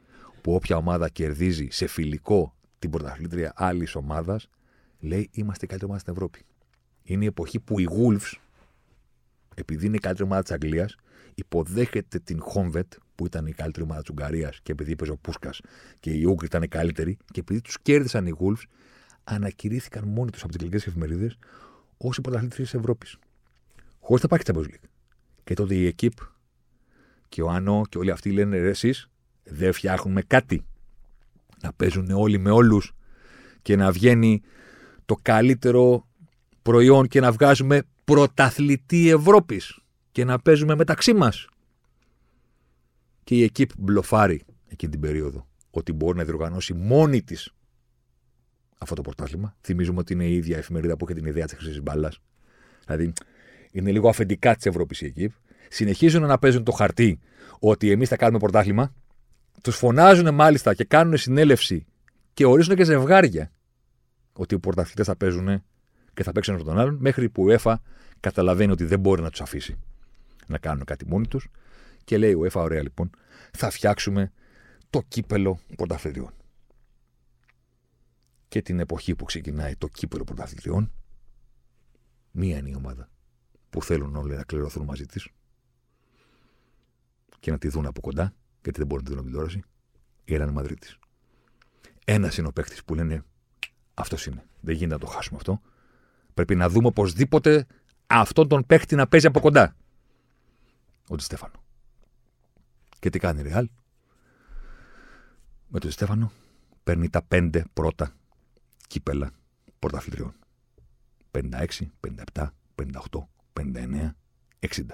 S2: που όποια ομάδα κερδίζει σε φιλικό την πρωταθλήτρια άλλης ομάδας, λέει είμαστε η καλύτερη ομάδα στην Ευρώπη. Είναι η εποχή που οι Wolves επειδή είναι η καλύτερη ομάδα της Αγγλίας, υποδέχεται την Χόμβετ, που ήταν η καλύτερη ομάδα της Ουγγαρίας και επειδή έπαιζε ο Πούσκας και οι Ούγγροι ήταν καλύτεροι, και επειδή τους κέρδισαν οι Wolves, ανακηρύθηκαν μόνοι τους από τις αγγλικές εφημερίδες ως οι πρωταθλητέ της Ευρώπης. Χωρίς να υπάρχει Champions League. Και τότε η Εκύπ και ο Άνο και όλοι αυτοί λένε ρε, εσείς δεν φτιάχνουμε κάτι. Να παίζουν όλοι με όλους και να βγαίνει το καλύτερο προϊόν και να βγάζουμε πρωταθλητή Ευρώπης και να παίζουμε μεταξύ μας. Και η Εκύπ μπλοφάρει εκείνη την περίοδο ότι μπορεί να διοργανώσει μόνη της αυτό το πρωτάθλημα. Θυμίζουμε ότι είναι η ίδια εφημερίδα που είχε την ιδέα της χρυσής μπάλας. Δηλαδή, είναι λίγο αφεντικά της Ευρώπης η Εκύπ. Συνεχίζουν να παίζουν το χαρτί ότι εμείς θα κάνουμε πρωτάθλημα. Τους φωνάζουν μάλιστα και κάνουν συνέλευση και ορίζουν και ζευγάρια ότι οι πρωταθλητές θα παίζουν και θα παίξουν από τον άλλον, μέχρι που η UEFA καταλαβαίνει ότι δεν μπορεί να τους αφήσει να κάνουν κάτι μόνοι τους και λέει: UEFA, ωραία λοιπόν, θα φτιάξουμε το κύπελο πρωταθλητριών. Και την εποχή που ξεκινάει το κύπελο πρωταθλητριών, μία είναι η ομάδα που θέλουν όλοι να κληρωθούν μαζί της και να τη δουν από κοντά, γιατί δεν μπορούν να τη δουν από τηλεόραση, η Ρεάλ Μαδρίτη. Ένας είναι ο παίκτης που λένε αυτός είναι. Δεν γίνεται να το χάσουμε αυτό. Πρέπει να δούμε οπωσδήποτε αυτόν τον παίκτη να παίζει από κοντά. Ο Στέφανο. Και τι κάνει η Ρεάλ; Με τον Στέφανο παίρνει τα πέντε πρώτα κύπελα πρωταθλητριών. 56, 57, 58, 59, 60.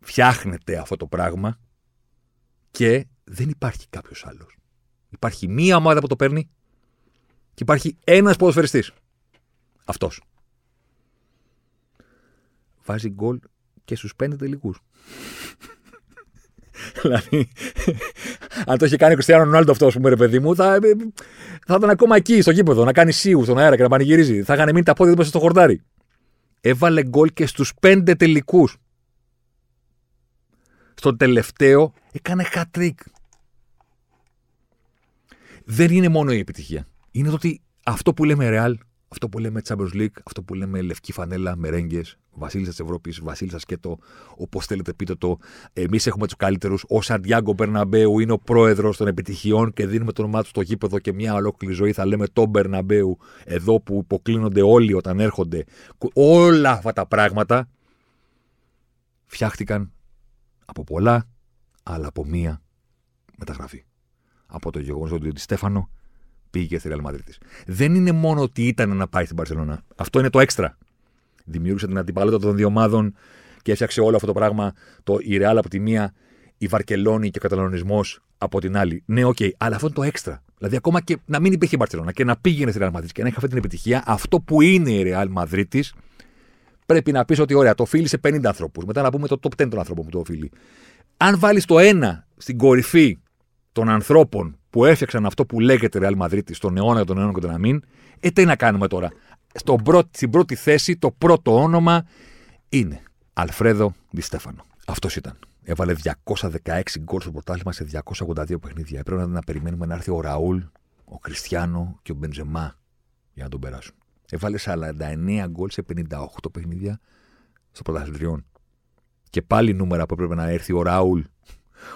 S2: Φτιάχνεται αυτό το πράγμα και δεν υπάρχει κάποιος άλλος. Υπάρχει μία ομάδα που το παίρνει και υπάρχει ένας ποδοσφαιριστής. Αυτός. Βάζει γκολ και στους πέντε τελικούς. δηλαδή, αν το είχε κάνει ο Κριστιανό Ρονάλντο αυτός, που ρε παιδί μου, θα, θα ήταν ακόμα εκεί στο γήπεδο, να κάνει σίγου στον αέρα και να πανηγυρίζει. Θα είχαν μείνει τα πόδια του μέσα στο χορτάρι. Έβαλε γκολ και στους πέντε τελικούς. Στο τελευταίο έκανε hat-trick. Δεν είναι μόνο η επιτυχία. Είναι το ότι αυτό που λέμε Real, αυτό που λέμε Champions League, αυτό που λέμε λευκή φανέλα, μερέγγες, βασίλισσα της Ευρώπης, βασίλισσα σκέτο, όπως θέλετε πείτε το. Εμείς έχουμε τους καλύτερους. Ο Σαντιάγκο Μπερναμπέου είναι ο πρόεδρος των επιτυχιών και δίνουμε το όνομά του στο γήπεδο και μια ολόκληρη ζωή θα λέμε τον Μπερναμπέου εδώ που υποκλίνονται όλοι όταν έρχονται. Όλα αυτά τα πράγματα φτιάχτηκαν από πολλά, αλλά από μία μεταγραφή. Από το γεγονός ότι ο Στέφανο πήγε στη Real Madrid. Δεν είναι μόνο ότι ήταν να πάει στην Παρσελόνα. Αυτό είναι το έξτρα. Δημιούργησε την αντιπαλότητα των δύο ομάδων και έφτιαξε όλο αυτό το πράγμα. Το, η Real από τη μία, η Βαρκελόνη και ο Καταλανισμό από την άλλη. Ναι, OK, okay, αλλά αυτό είναι το έξτρα. Δηλαδή, ακόμα και να μην υπήρχε η Μπαρσελόνα και να πήγαινε στη Real Madrid και να έχει αυτή την επιτυχία, αυτό που είναι η Real Madrid πρέπει να πεις ότι ωραία, το οφείλει σε 50 ανθρώπους. Μετά να πούμε το top 10 των ανθρώπων που το οφείλει. Αν βάλεις το ένα στην κορυφή των ανθρώπων που έφτιαξαν αυτό που λέγεται Real Madrid στον αιώνα των αιώνων και τον αμήν, ε, τι να κάνουμε τώρα; Στον πρώτη, στην πρώτη θέση, το πρώτο όνομα είναι Αλφρέδο Δι Στέφανο. Αυτός ήταν. Έβαλε 216 γκολ στο πρωτάθλημα σε 282 παιχνίδια. Έπρεπε να περιμένουμε να έρθει ο Ραούλ, ο Κριστιανό και ο Μπεντζεμά για να τον περάσουν. Έβαλε 49 γκολ σε 58 παιχνίδια στο πρωταθλητριών. Και πάλι νούμερα που έπρεπε να έρθει ο Ραούλ,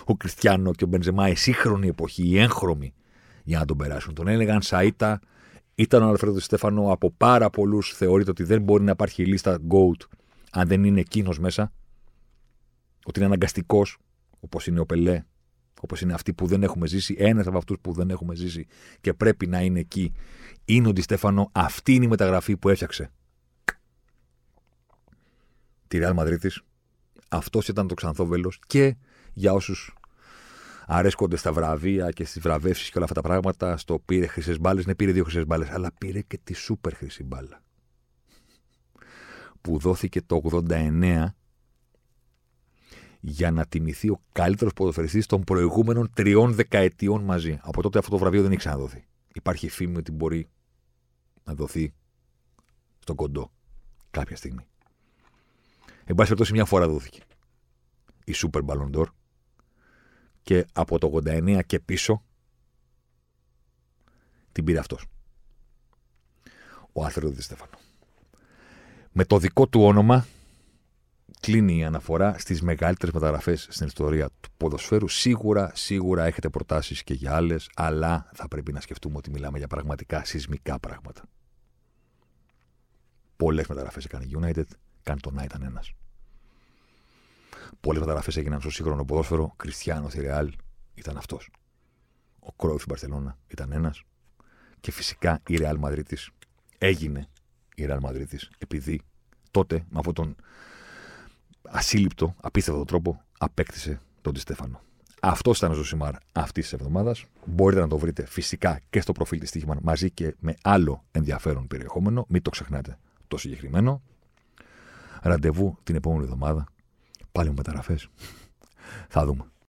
S2: ο Κριστιανό και ο Μπεντζεμά, η σύγχρονη εποχή, η έγχρωμη, για να τον περάσουν. Τον έλεγαν Σαΐτα, ήταν ο Αλφρέδο Στέφανο από πάρα πολλούς. Θεωρείται ότι δεν μπορεί να υπάρχει λίστα GOAT αν δεν είναι εκείνος μέσα. Ότι είναι αναγκαστικός, όπως είναι ο Πελέ, όπως είναι αυτοί που δεν έχουμε ζήσει. Ένας από αυτούς που δεν έχουμε ζήσει και πρέπει να είναι εκεί είναι ο Στέφανο. Αυτή είναι η μεταγραφή που έφτιαξε τη Real Madrid. Αυτός ήταν το ξανθό βέλο και για όσους αρέσκονται στα βραβεία και στις βραβεύσεις και όλα αυτά τα πράγματα. Στο πήρε χρυσές μπάλες. Ναι, πήρε δύο χρυσές μπάλες, αλλά πήρε και τη σούπερ χρυσή μπάλα. Που δόθηκε το 89 για να τιμηθεί ο καλύτερος ποδοσφαιριστής των προηγούμενων τριών δεκαετιών μαζί. Από τότε αυτό το βραβείο δεν έχει ξαναδοθεί. Υπάρχει φήμη ότι μπορεί να δοθεί στον κοντό κάποια στιγμή. Εν πάση περιπτώσει, μια φορά δόθηκε η Super Ballon d'Or και από το 89 και πίσω την πήρε αυτός. Ο Άθρο Στέφανο. Με το δικό του όνομα κλείνει η αναφορά στις μεγαλύτερες μεταγραφές στην ιστορία του ποδοσφαίρου. Σίγουρα, σίγουρα έχετε προτάσεις και για άλλες, αλλά θα πρέπει να σκεφτούμε ότι μιλάμε για πραγματικά σεισμικά πράγματα. Πολλές μεταγραφές έκανε η United, Καντονά ήταν ένας. Πολλές μεταγραφές έγιναν στο σύγχρονο ποδόσφαιρο. Κριστιανό Θηρεάλ ήταν αυτός. Ο Κρόιφ Μπαρσελόνα ήταν ένας. Και φυσικά η Ρεάλ Μαδρίτη έγινε η Ρεάλ Μαδρίτη επειδή τότε με αυτόν τον ασύλληπτο, απίστευτο τρόπο απέκτησε τον Τιστέφανο. Αυτός ήταν ο Ζωσιμάρ αυτής της εβδομάδας. Μπορείτε να το βρείτε φυσικά και στο προφίλ της Τύχημαν μαζί και με άλλο ενδιαφέρον περιεχόμενο. Μην το ξεχνάτε το συγκεκριμένο. Ραντεβού την επόμενη εβδομάδα. Πάλι με μεταγραφές. Θα δούμε.